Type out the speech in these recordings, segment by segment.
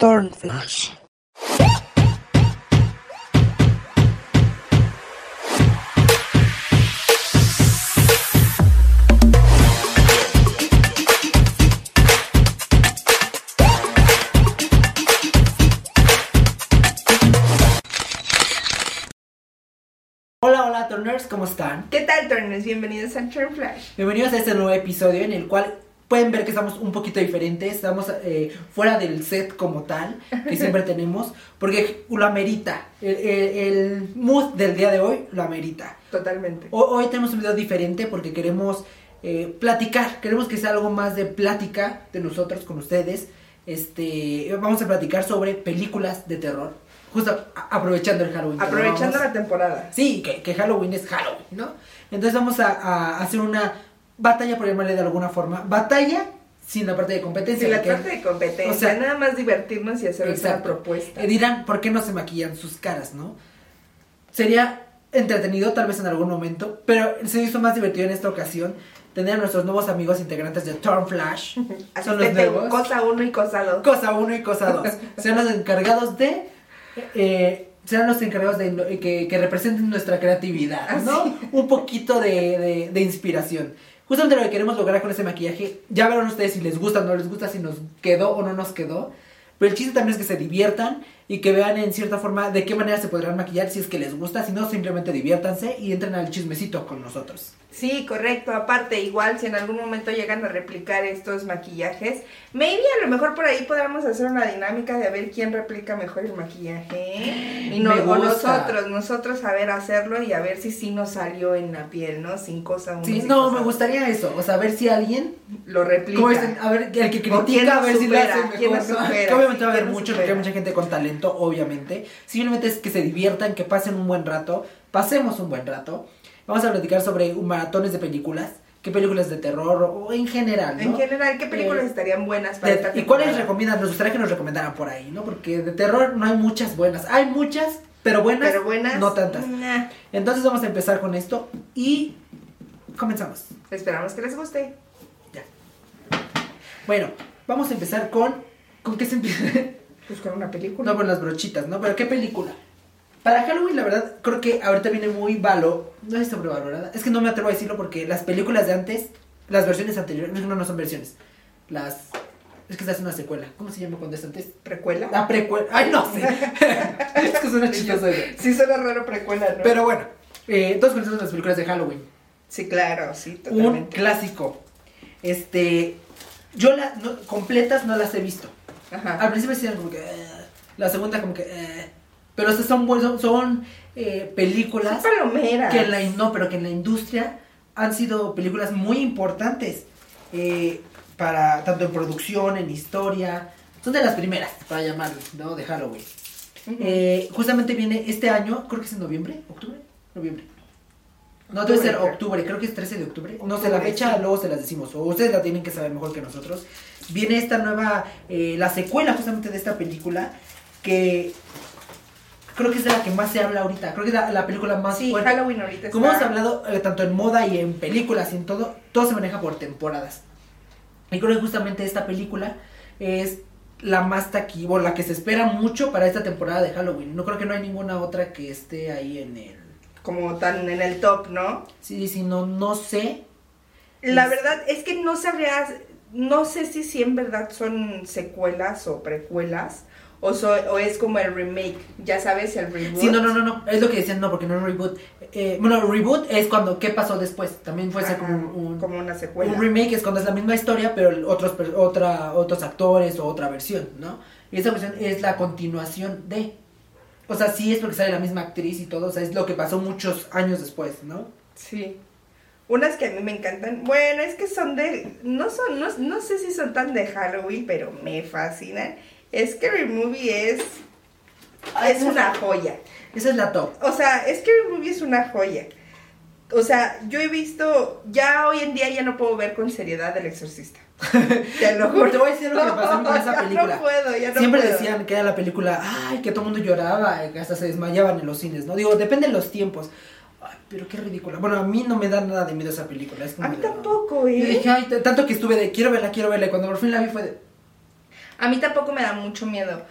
Turnflash. Hola, hola Turners, ¿cómo están? ¿Qué tal, Turners? Bienvenidos a Turn Flash. Bienvenidos a este nuevo episodio en el cual pueden ver que estamos un poquito diferentes, estamos eh, fuera del set como tal, que siempre tenemos, porque lo amerita, el, el- el mood del día de hoy lo amerita. Totalmente. Ho- Hoy tenemos un video diferente porque queremos eh, platicar, queremos que sea algo más de plática de nosotros con ustedes. Este, vamos a platicar sobre películas de terror, justo aprovechando el Halloween. Aprovechando la temporada. Sí, que, que Halloween es Halloween, ¿no? Entonces vamos a, a hacer una batalla, por llamarle de alguna forma. Batalla sin la parte de competencia. Sin la parte de competencia, o sea, nada más divertirnos y hacer Exacto. propuesta. Eh, dirán, ¿por qué no se maquillan sus caras, no? Sería entretenido tal vez en algún momento, pero se hizo más divertido en esta ocasión tener a nuestros nuevos amigos integrantes de Turn Flash. Son los nuevos. cosa uno y cosa dos. Cosa 1 y cosa 2. Serán los encargados de. eh, serán los encargados de que, que representen nuestra creatividad, Ah, ¿no? sí. Un poquito de, de- de inspiración. Justamente lo que queremos lograr con ese maquillaje, ya verán ustedes si les gusta o no les gusta, si nos quedó o no nos quedó. Pero el chiste también es que se diviertan y que vean en cierta forma de qué manera se podrán maquillar si es que les gusta, si no simplemente diviértanse y entren al chismecito con nosotros. Sí, correcto. Aparte, igual si en algún momento llegan a replicar estos maquillajes, maybe a lo mejor por ahí podamos hacer una dinámica de ver quién replica mejor el maquillaje. Y no, o nosotros, nosotros saber hacerlo y a ver si sí nos salió en la piel, ¿no? Sin cosa uno. Sí, sin no, cosa me gustaría eso, o sea, ver si alguien Lo replica. Dicen, a ver, el que ¿O quién critica, a ver si lo hace ¿Quién mejor. nos ¿no? supera? Que obviamente Sí, va a haber ¿quién nos mucho, porque hay mucha gente con talento, obviamente. Simplemente es que se diviertan, que pasen un buen rato, pasemos un buen rato. Vamos a platicar sobre maratones de películas, qué películas de terror o en general, ¿no? En general, ¿qué películas Eh, estarían buenas para De- esta ¿Y cuáles recomiendan? Nos gustaría que nos recomendaran por ahí, ¿no? Porque de terror no hay muchas buenas. Hay muchas, pero buenas, Pero buenas. no tantas. nah. Entonces vamos a empezar con esto y comenzamos. Esperamos que les guste. Ya. Bueno, vamos a empezar con... ¿Con qué se empieza? Pues con una película. No, con las brochitas, ¿no? Pero ¿qué película? Para Halloween, la verdad, creo que ahorita viene muy valo. No es sobrevalorada. Es que no me atrevo a decirlo porque las películas de antes, las versiones anteriores, no, no son versiones. Las. Es que se hace una secuela. ¿Cómo se llama cuando es antes? ¿Precuela? La precuela. Ay, no sé. es que suena chistoso. Sí, suena raro precuela, ¿no? Pero bueno, eh, todos conocemos las películas de Halloween. Sí, claro, sí, Un clásico. Este. Yo las completas no las he visto. Ajá. Al principio decían como que. "Eh", la segunda como que. "Eh", pero estas son, son, son, eh, películas Son palomeras. que en la, no, pero que en la industria han sido películas muy importantes. eh, para tanto en producción, en historia. Son de las primeras, para llamarlas, ¿no? De Halloween. Ujú. Eh, justamente viene este año, creo que es en noviembre, octubre, noviembre. No, debe ser Octubre, octubre, creo que es 13 de octubre. No sé la Octubre, fecha, sí. luego se las decimos. O ustedes la tienen que saber mejor que nosotros. Viene esta nueva, eh, la secuela justamente de esta película, que creo que es de la que más se habla ahorita. Creo que es la, la película más Sí, fuerte. Halloween ahorita está... Como hemos hablado eh, tanto en moda y en películas y en todo, todo se maneja por temporadas. Y creo que justamente esta película es la más taqui, o la que se espera mucho para esta temporada de Halloween. No creo que no hay ninguna otra que esté ahí en el... Como tan en el top, ¿no? Sí, sí, no, no sé. La Es- verdad es que no sabrías... No sé si sí en verdad son secuelas o precuelas. O, so- o es como el remake. Ya sabes, el reboot. Sí, no, no, no, no. Es lo que decían, no, porque no es reboot. Eh, bueno, reboot es cuando, ¿qué pasó después? También puede ser como un, como una secuela. un remake, es cuando es la misma historia, pero otros, otra, otros actores o otra versión, ¿no? Y esa versión es la continuación de... O sea, sí es porque sale la misma actriz y todo, o sea, es lo que pasó muchos años después, ¿no? Sí. Unas que a mí me encantan. Bueno, es que son de. No son, no, no sé si son tan de Halloween, pero me fascinan. Scary Movie es. Es una joya. Esa es la top. O sea, Scary Movie es una joya. O sea, yo he visto. Ya hoy en día ya no puedo ver con seriedad El Exorcista. Te lo juro. Te voy a decir lo que pasó con esa ya película. No puedo, ya no Siempre puedo. decían que era la película, ay, que todo el mundo lloraba, hasta se desmayaban en los cines, ¿no? Digo, depende de los tiempos. Ay, pero qué ridícula. Bueno, a mí no me da nada de miedo esa película. Es como A mí de, tampoco, ¿eh? dije, ay, tanto que estuve de quiero verla, quiero verla. Y cuando por fin la vi fue de. A mí tampoco me da mucho miedo.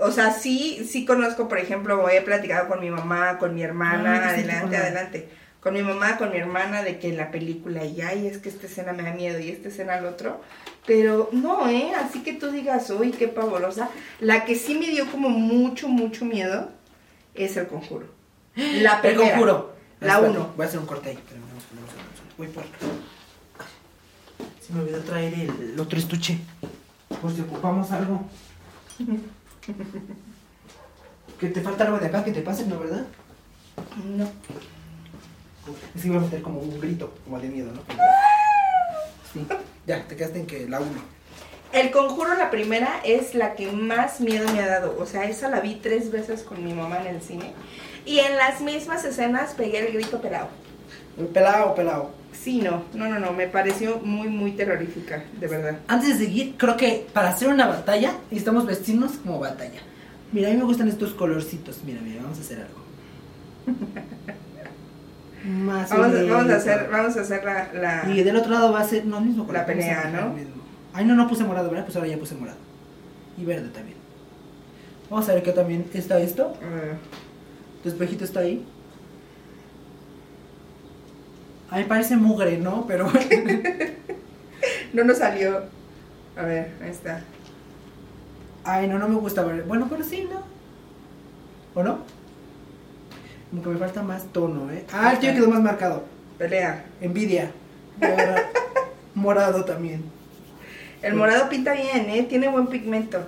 O sea, sí, sí conozco, por ejemplo, he platicado con mi mamá, con mi hermana, Ah, adelante, adelante. Con mi mamá, con mi hermana, de que la película, y ay, es que esta escena me da miedo y esta escena al otro. Pero no, ¿eh? Así que tú digas, uy, qué pavorosa. La que sí me dio como mucho, mucho miedo es el conjuro. La El primera. conjuro. La Espérate, uno. Voy a hacer un corte ahí. Voy por. Se me olvidó traer el, el otro estuche. Por si ocupamos algo. Que te falta algo de acá que te pase, ¿no, verdad? No. Es que iba a meter como un grito, como de miedo, ¿no? Sí. Ya, te quedaste en que la uno. El conjuro, la primera, es la que más miedo me ha dado. O sea, esa la vi tres veces con mi mamá en el cine. Y en las mismas escenas pegué el grito pelado. Pelado, pelado. Sí, no, no, no, no, me pareció muy, muy terrorífica, de verdad. Antes de seguir, creo que para hacer una batalla necesitamos vestirnos como batalla. Mira, a mí me gustan estos colorcitos. Mira, mira, vamos a hacer algo. Más o Vamos, a- vamos a menos. hacer, vamos a hacer la, la- Y del otro lado va a ser no, el mismo color. La pelea, ¿no? el. Ay, no, no puse morado, ¿verdad? Pues ahora ya puse morado. Y verde también. Vamos a ver que también está esto. Tu espejito está ahí. Ay, parece mugre, ¿no? Pero no nos salió. A ver, ahí está. Ay, no, no me gusta. ver- Bueno, pero sí, ¿no? ¿O no? Como que me falta más tono, ¿eh? Ah, el tuyo quedó más marcado. Pelea. Envidia. Morado también. El morado pinta bien, ¿eh? Tiene buen pigmento.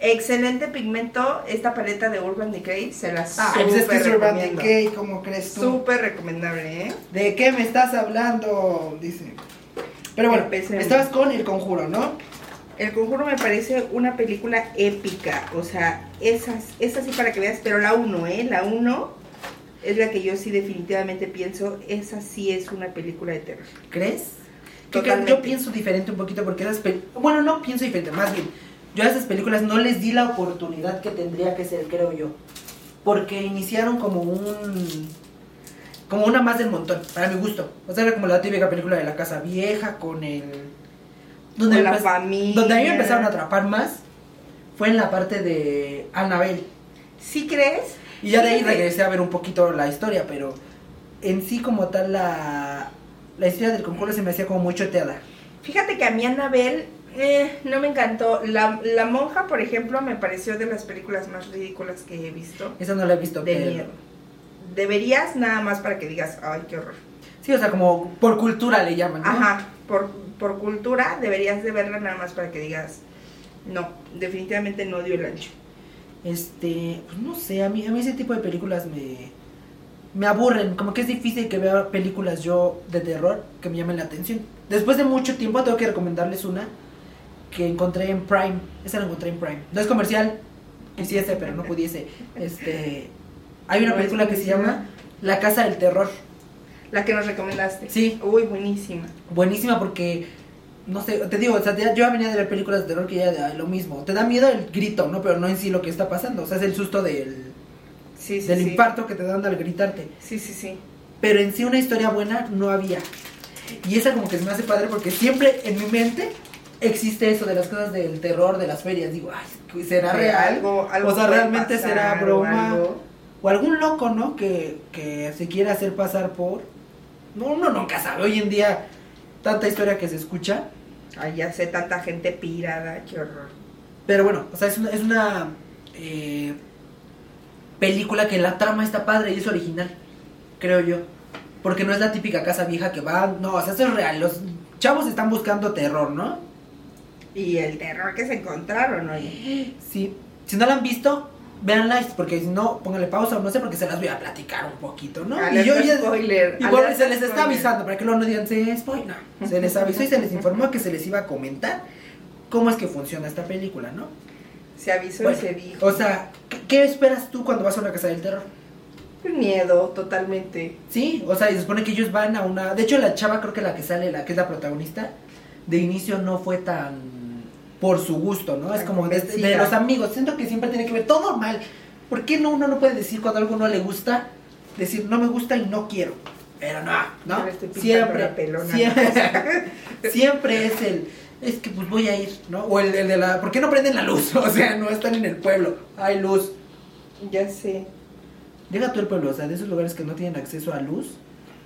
Excelente pigmento. Esta paleta de Urban Decay se la Ah, pues es que es súper Urban recomiendo. Decay, ¿cómo crees tú? Súper recomendable, ¿eh? ¿De qué me estás hablando? Dice. Pero bueno, Empecemos. estabas con El Conjuro, ¿no? El Conjuro me parece una película épica. O sea, esas, esa sí para que veas, pero la 1, ¿eh? La 1 es la que yo sí definitivamente pienso, esa sí es una película de terror. ¿Crees? Totalmente. yo pienso diferente un poquito porque esas pel- Bueno, no pienso diferente, más bien. Yo a esas películas no les di la oportunidad que tendría que ser, creo yo. Porque iniciaron como un... Como una más del montón, para mi gusto. O sea, era como la típica película de la casa vieja con el... Con me la familia. Donde a mí me empezaron a atrapar más fue en la parte de Annabelle. ¿Sí crees? Y ya de ahí regresé a ver un poquito la historia, pero en sí como tal la, la historia del conjuro se me hacía como muy choteada. Fíjate que a mí Annabelle eh, no me encantó. La, la monja, por ejemplo, me pareció de las películas más ridículas que he visto. Esa no la he visto. De pero- miedo. Deberías nada más para que digas, ay, qué horror. Sí, o sea, como por cultura le llaman, ¿no? Ajá, por, por cultura deberías de verla nada más para que digas, no, definitivamente no dio el ancho. Este, pues no sé, a mí, a mí ese tipo de películas me, me aburren. Como que es difícil que vea películas yo de terror que me llamen la atención. Después de mucho tiempo tengo que recomendarles una que encontré en Prime. Esa la encontré en Prime. No es comercial, quisiese, pero no pudiese. Este, hay una película que se llama La Casa del Terror. La que nos recomendaste. Sí. Uy, buenísima. Buenísima porque, no sé, te digo, o sea, yo venía de ver películas de terror que ya de lo mismo. Te da miedo el grito, ¿no? Pero no en sí lo que está pasando. O sea, es el susto del, Sí, sí, del sí. impacto que te dan al gritarte. Sí, sí, sí. Pero en sí una historia buena no había. Y esa como que se me hace padre porque siempre en mi mente existe eso de las cosas del terror, de las ferias. Digo, ay, ¿será real? algo- algo o sea, realmente pasar será broma. O algún loco, ¿no? Que, que se quiere hacer pasar por... No, uno nunca sabe. Hoy en día, tanta historia que se escucha. Ay, ya sé, tanta gente pirada, qué horror. Pero bueno, o sea, es una, es una eh, película que la trama está padre y es original, creo yo. Porque no es la típica casa vieja que va, no, o sea, eso es real. Los chavos están buscando terror, ¿no? Y el terror que se encontraron, oye. Sí. Si no la han visto, véanla, porque si no, pónganle pausa o no sé, porque se las voy a platicar un poquito, ¿no? Alerta spoiler, Igual se les está spoiler. avisando, para que luego no digan, se spoiler. Se les avisó y se les informó que se les iba a comentar cómo es que funciona esta película, ¿no? Se avisó Bueno, y se dijo. O sea, ¿qué, qué esperas tú cuando vas a una casa del terror? Miedo, totalmente. Sí, o sea, y se supone que ellos van a una... De hecho, la chava, creo que la que sale, la que es la protagonista, de inicio no fue tan por su gusto, ¿no? Es como de, convencida. de los amigos. Siento que siempre tiene que ver todo normal. ¿Por qué no uno no puede decir cuando algo no le gusta? Decir, no me gusta y no quiero. Pero no, ¿no? Siempre, pelona, siempre, siempre es el, es que pues voy a ir, ¿no? O el, el de la, ¿por qué no prenden la luz? O sea, no están en el pueblo, hay luz. Ya sé. Deja tú el pueblo, o sea, de esos lugares que no tienen acceso a luz,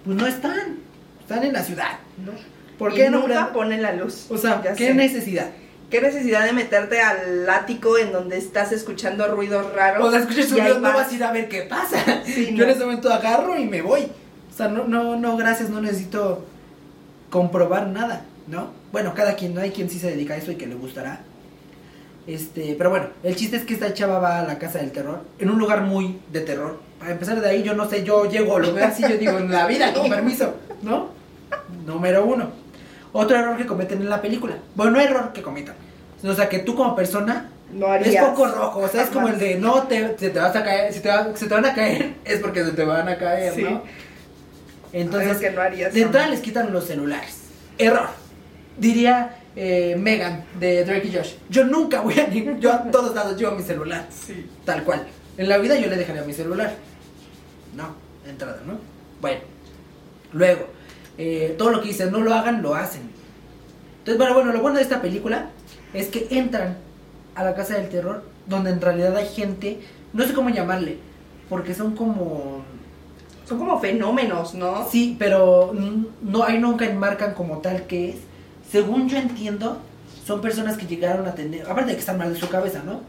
pues no están, están en la ciudad, ¿no? ¿Por Y qué no nunca prenden? ponen la luz? O sea, Ya ¿qué sé. necesidad? ¿Qué necesidad de meterte al ático en donde estás escuchando ruidos raros? O sea, escuchas un ruido, no vas? a ir a ver qué pasa. Sí, Yo en no. ese momento agarro y me voy. O sea, no, no, no, gracias, no necesito comprobar nada, ¿no? Bueno, cada quien, no hay quien sí se dedica a eso y que le gustará. Este, pero bueno, el chiste es que esta chava va a la casa del terror, en un lugar muy de terror. Para empezar de ahí, yo no sé, yo llego, lo veo así, yo digo, en la vida, con permiso, ¿no? Número uno. Otro error que cometen en la película. Bueno, no error que cometan. O sea, que tú como persona No es harías. poco rojo, o sea, es como el de no te, se te vas a caer, si te, va- se te van a caer, es porque se te van a caer, Sí. ¿no? Entonces, que no harías. de entrada les quitan los celulares. Error. Diría eh, Megan de Drake y Josh. Yo nunca voy a ni- yo a todos lados llevo mi celular. Sí. Tal cual. En la vida yo le dejaría mi celular. No, de entrada, ¿no? Bueno. Luego, eh, todo lo que dicen, no lo hagan, lo hacen. Entonces, bueno, bueno, lo bueno de esta película es que entran a la casa del terror donde en realidad hay gente, no sé cómo llamarle, porque son como... Son como fenómenos, ¿no? Sí, pero no, ahí nunca enmarcan como tal que es. Según yo entiendo, son personas que llegaron a tener, aparte de que están mal de su cabeza, ¿no?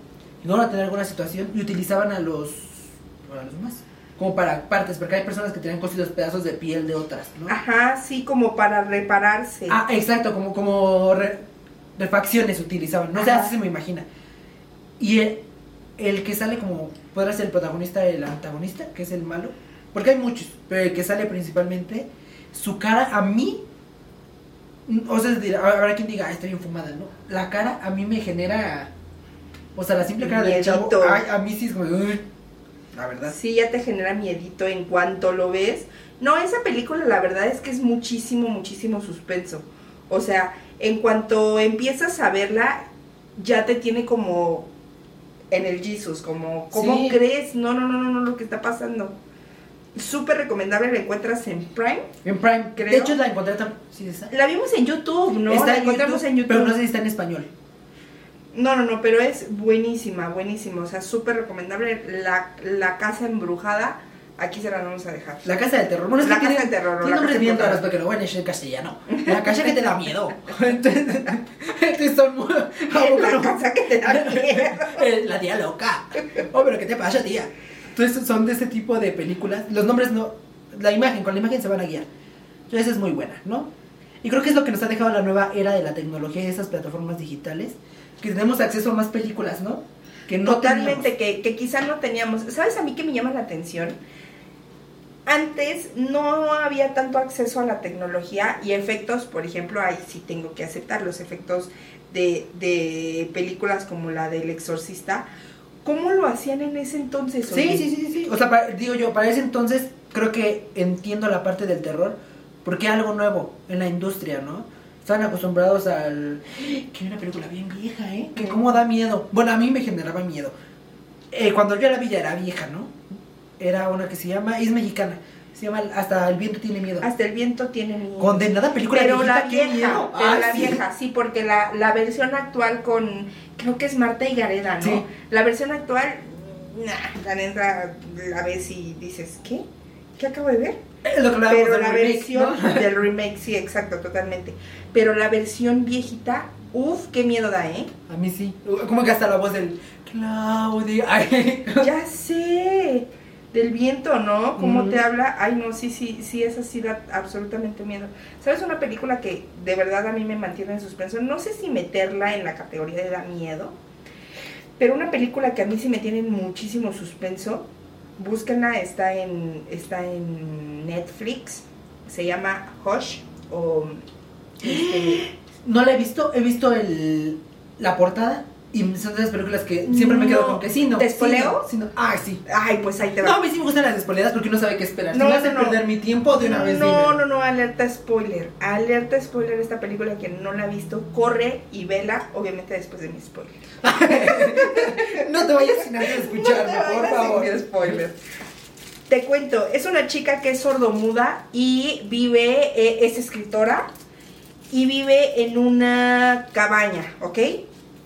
Llegaron a tener alguna situación y utilizaban a los, a los demás, como para partes, porque hay personas que tenían cosidos pedazos de piel de otras, ¿no? Ajá, sí, como para repararse. Ah, exacto, como, como re- refacciones utilizaban, no sé, Ajá. así se me imagina. Y el, el que sale como, podrá ser el protagonista, el antagonista, que es el malo, porque hay muchos, pero el que sale principalmente, su cara a mí, o sea, habrá quien diga, "Ay, está bien fumada, ¿no? La cara a mí me genera, o sea, la simple cara del chavo, ay, a mí sí es como, "Uy", la verdad. Sí, ya te genera miedito en cuanto lo ves. No, esa película la verdad es que es muchísimo, muchísimo suspenso. O sea, en cuanto empiezas a verla, ya te tiene como en el Jesus, como, ¿cómo Sí. crees? No, no, no, no, no, lo que está pasando. Súper recomendable, la encuentras en Prime. En Prime, de Creo. hecho la encontré ¿sí está? La vimos en YouTube, ¿no? Está la en encontramos YouTube, en YouTube. pero no sé si está en español. No, no, no, pero es buenísima, buenísima. O sea, súper recomendable. La, la casa embrujada, aquí se la vamos a dejar. La casa del terror. Bueno, es La que casa tiene, del terror, tiene nombres bien raros porque lo a decir en castellano. La casa que te da miedo. Entonces, son muy... La casa que te da miedo. Eh, La tía loca. Oh, pero ¿qué te pasa, tía? Entonces son de ese tipo de películas. Los nombres no... La imagen, con la imagen se van a guiar. Entonces es muy buena, ¿no? Y creo que es lo que nos ha dejado la nueva era de la tecnología y esas plataformas digitales. Que tenemos acceso a más películas, ¿no? Que no Totalmente, que, que quizá no teníamos. ¿Sabes a mí que me llama la atención? Antes no había tanto acceso a la tecnología y efectos, por ejemplo, ahí sí tengo que aceptar los efectos de, de películas como la del exorcista. ¿Cómo lo hacían en ese entonces? Sí, oye? sí, sí, sí, sí. O sea, para- digo yo, para ese entonces creo que entiendo la parte del terror porque es algo nuevo en la industria, ¿no? Estaban acostumbrados al... Que hay una película bien vieja, ¿eh? Que cómo da miedo. Bueno, a mí me generaba miedo. Eh, cuando yo la vi ya era vieja, ¿no? Era una que se llama... Es mexicana. Se llama Hasta el viento tiene miedo. Hasta el viento tiene miedo. Condenada película Pero la viejita, vieja, miedo. pero Ay, la sí. vieja, sí, porque la, la versión actual con, creo que es Marta y Gareda, ¿no? Sí. La versión actual, nah, la neta la ves y dices, ¿qué? ¿Qué acabo de ver? Es lo que hablábamos Pero del la remake, versión ¿no? del remake, sí, exacto, totalmente. Pero la versión viejita, uff, qué miedo da, ¿eh? A mí sí. Como que hasta la voz del... Claudia. Ay. Ya sé, del viento, ¿no? Cómo Mm. te habla. Ay, no, sí, sí, sí, esa sí da absolutamente miedo. ¿Sabes una película que de verdad a mí me mantiene en suspenso? No sé si meterla en la categoría de da miedo, pero una película que a mí sí me tiene en muchísimo suspenso, búsquenla, está en, está en Netflix, se llama Hush, o... este, No la he visto, he visto el, la portada y son de esas películas que siempre me quedo No. con que sí, no. ¿Te sí, espoleo? no, sí, no. Ah, sí. ay, pues ahí te va. No, a mí sí me gustan las despoleadas porque uno sabe qué esperar. No, si me hace no, no. perder mi tiempo de una vez, No, no, no, alerta spoiler. Alerta spoiler esta película que no la ha visto, corre y vela, obviamente después de mi spoiler. No te vayas sin antes escucharme, No por favor. sin mi spoiler. Te cuento, es una chica que es sordomuda y vive, eh, es escritora y vive en una cabaña, ¿ok?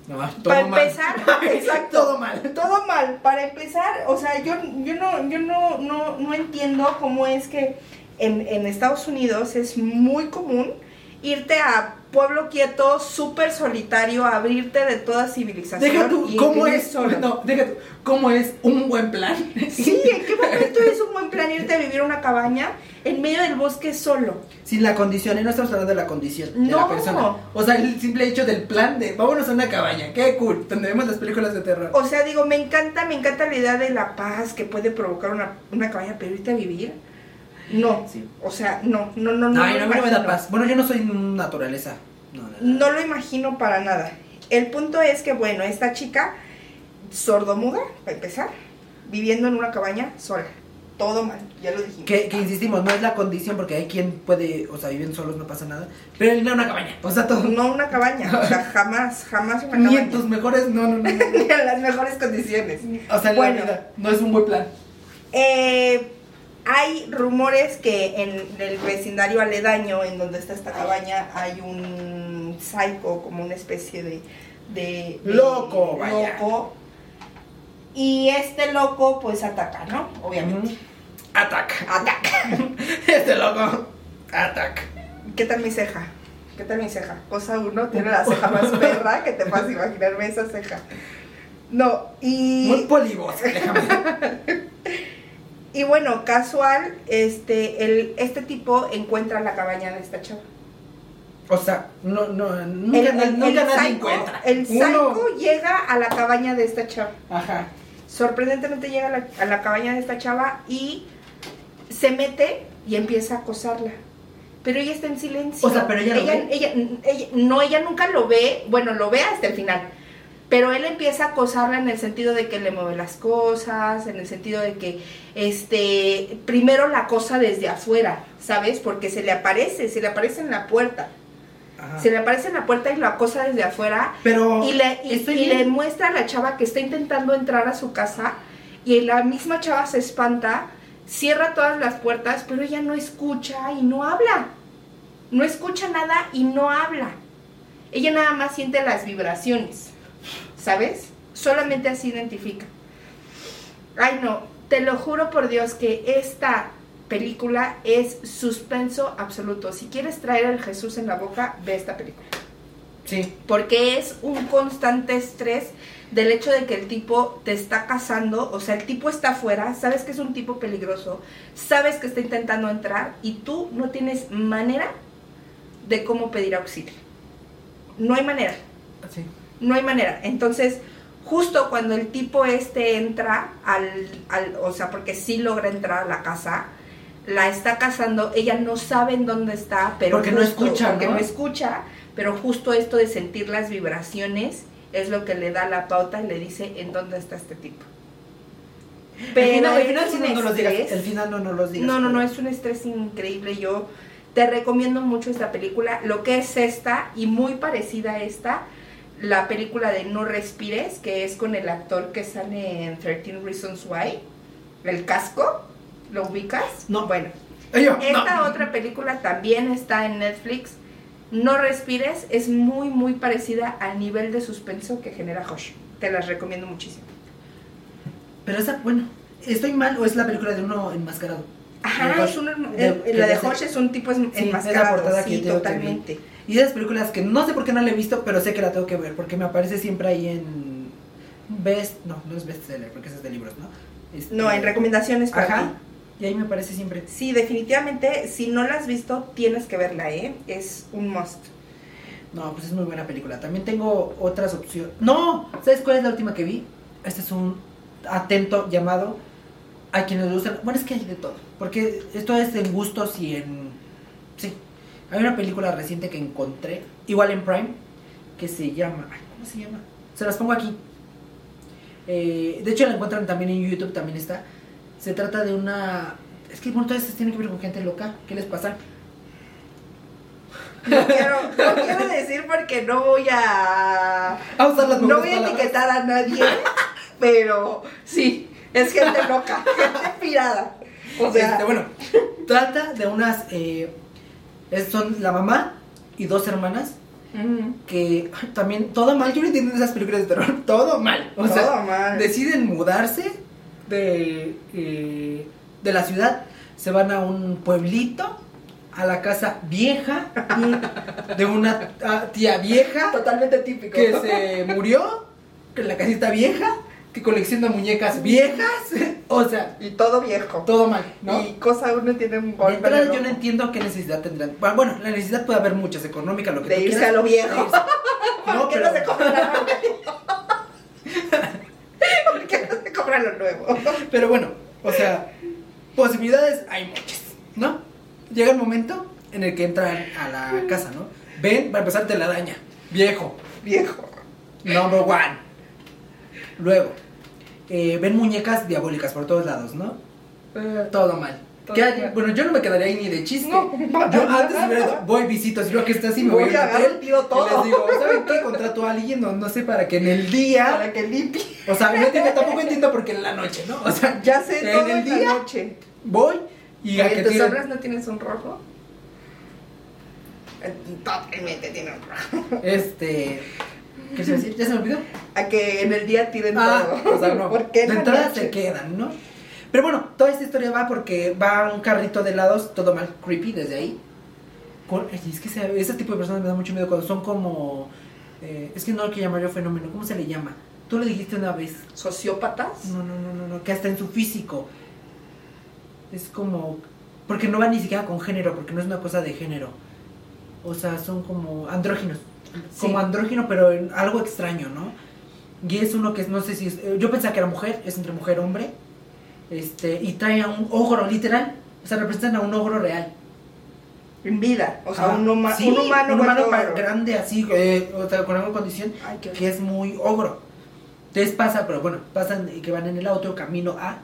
No, todo Para mal. empezar, exacto. todo mal. Todo mal. Para empezar, o sea, yo, yo no, yo no, no, no entiendo cómo es que en, en Estados Unidos es muy común irte a pueblo quieto, súper solitario, abrirte de toda civilización. Deja tú, y ¿cómo es? solo. No, deja tú, ¿cómo es un buen plan? Sí, ¿en qué momento es un buen plan irte a vivir a una cabaña en medio del bosque solo? Sin la condición, y no estamos hablando de la condición de la No. persona. O sea, el simple hecho del plan de vámonos a una cabaña, qué cool, donde vemos las películas de terror. O sea, digo, me encanta, me encanta la idea de la paz que puede provocar una, una cabaña, pero irte a vivir, no. Sí. O sea, no, no, no, no. No, mí no me da paz. Bueno, yo no soy naturaleza. No, no, no. No lo imagino para nada. El punto es que, bueno, esta chica, sordomuda, para empezar, viviendo en una cabaña sola. Todo mal, ya lo dijimos. Que, que insistimos, no es la condición porque hay quien puede, o sea, viviendo solos no pasa nada. Pero no una cabaña, o sea, todo. No una cabaña, o sea, jamás, jamás una Ni cabaña. en tus mejores, no, no, no. no. Ni en las mejores condiciones. O sea, en Bueno. la vida, no es un buen plan. Eh, hay rumores que en el vecindario aledaño, en donde está esta cabaña, hay un psycho, como una especie de... de- de Loco, vaya. loco. Y este loco, pues, ataca, ¿no? Obviamente. Attack. Ataca. Este loco. Attack. ¿Qué tal mi ceja? ¿Qué tal mi ceja? Cosa uno, tiene la ceja más perra que te puedas imaginarme esa ceja. No, y... Muy polivos, déjame. Y bueno, casual, este, el, este tipo encuentra la cabaña de esta chava. O sea, no, no, nunca, El, el- nunca el nadie psycho- encuentra. El Uno- psycho llega a la cabaña de esta chava. Ajá. Sorprendentemente llega a la, a la cabaña de esta chava y se mete y empieza a acosarla. Pero ella está en silencio. O sea, pero ella lo ve. ella, ella- no, ella nunca lo ve. Bueno, lo ve hasta el final. Pero él empieza a acosarla en el sentido de que le mueve las cosas, en el sentido de que, este, primero la cosa desde afuera, ¿sabes? Porque se le aparece, se le aparece en la puerta. Ajá. Se le aparece en la puerta y lo acosa desde afuera Pero y le, y- le muestra a la chava que está intentando entrar a su casa y la misma chava se espanta, cierra todas las puertas, pero ella no escucha y no habla. No escucha nada y no habla. Ella nada más siente las vibraciones, ¿sabes? Solamente así identifica. Ay, no, te lo juro por Dios que esta película es suspenso absoluto. Si quieres traer el Jesús en la boca, ve esta película Sí. porque es un constante estrés del hecho de que el tipo te está cazando, o sea, el tipo está afuera, sabes que es un tipo peligroso, sabes que está intentando entrar y tú no tienes manera de cómo pedir auxilio. No hay manera, Sí. No hay manera. Entonces, justo cuando el tipo este entra al, al o sea, porque sí logra entrar a la casa, la está cazando, ella no sabe en dónde está, pero Porque no escucha, porque ¿no? no escucha, pero justo esto de sentir las vibraciones es lo que le da la pauta y le dice en dónde está este tipo. el final, el final sí un no, no los digas. El final no nos los digas. No, no, no, es un estrés increíble. Yo te recomiendo mucho esta película. Lo que es esta, y muy parecida a esta, la película de No Respires, que es con el actor que sale en 13 Reasons Why, el casco, ¿lo ubicas? No. Bueno, esta no. otra película también está en Netflix. No Respires es muy, muy parecida al nivel de suspenso que genera Hush. Te las recomiendo muchísimo. Pero esa, bueno, ¿estoy mal o es la película de uno enmascarado? Ajá, De es un- De- el- que la de Hush es un tipo es- Sí, es la enmascarado, portada sí, que totalmente. Y esas películas que no sé por qué no la he visto, pero sé que la tengo que ver, porque me aparece siempre ahí en Best, no, no es bestseller, porque es de libros, ¿no? Este- No, en recomendaciones para Ajá. ti. Y ahí me aparece siempre. Sí, definitivamente, si no la has visto, tienes que verla, ¿eh? Es un must. No, pues es muy buena película. También tengo otras opciones. ¡No! ¿Sabes cuál es la última que vi? Este es un atento llamado a quienes les gustan. Bueno, es que hay de todo. Porque esto es en gustos y en. Hay una película reciente que encontré, igual en Prime, que se llama. ay, ¿Cómo se llama? Se las pongo aquí. Eh, de hecho, la encuentran también en YouTube, también está. Se trata de una. Es que bueno, todas estas tienen que ver con gente loca. ¿Qué les pasa? No quiero, no quiero decir porque no voy a... A usar las No voy a palabras. etiquetar a nadie, pero sí, es gente loca, gente pirada. O sea, Este, bueno, trata de unas. eh, es- son la mamá y dos hermanas que también todo mal. Yo no entiendo esas películas de terror. Todo mal. O sea, Todo mal. deciden mudarse de, eh, de la ciudad. Se van a un pueblito, a la casa vieja de- una ah, tía vieja Totalmente típico. que se murió, que la casita vieja, que colecciona muñecas viejas. O sea, Y todo viejo. todo mal, ¿no? Y cosa uno tiene un De golpe entrada, en el yo no entiendo qué necesidad tendrán. Bueno, la necesidad puede haber muchas, económica, lo que De tú irse quieras. a lo viejo. De. No, ¿Por qué pero no se compra la ¿Por qué no se compra lo nuevo? Pero bueno, o sea, posibilidades hay muchas, ¿no? Llega el momento en el que entran a la casa, ¿no? Ven, va a empezar telaraña, viejo, Viejo. number one. Luego, eh, ven muñecas diabólicas por todos lados, ¿no? Todo mal. Todo ¿Qué hay? mal. Bueno, yo no me quedaría ahí ni de chiste. No, yo antes de ver, voy, visito, si veo que está así, me voy, Voy a hotel tiro y todo. les digo, ¿saben qué? Contrato a alguien, no, no sé, para que en el día... Para que limpie. O sea, no entiendo, tampoco entiendo por qué en la noche, ¿no? O sea, Ya sé en todo el en la día noche. voy y ¿En tus tiren- obras no tienes un rojo? Eh, Totalmente tiene un rojo. Este. ¿Qué se decir? ¿Ya se me olvidó? A que en el día tiren Ah, todo. o sea, no. ¿Por qué de en la se quedan, ¿no? Pero bueno, toda esta historia va porque va un carrito de helados, todo mal creepy desde ahí. Es que se- ese tipo de personas me da mucho miedo cuando son como. eh, es que no hay que llamar yo fenómeno, ¿cómo se le llama? Tú lo dijiste una vez. ¿Sociópatas? No, no, no, no, no, que hasta en su físico. Es como. Porque no va ni siquiera con género, porque no es una cosa de género. O sea, son como andróginos. Como Sí. andrógino, pero en algo extraño, ¿no? Y es uno que no sé si es. eh, Yo pensaba que era mujer, es entre mujer y hombre. Este, y trae a un ogro, literal. O sea, representan a un ogro real. En vida. O sea, Ah, un, huma- sí, un humano. un humano grande, así, eh, o sea, con alguna condición Ay, qué que es muy ogro. Entonces pasa, pero bueno, pasan y que van en el auto camino a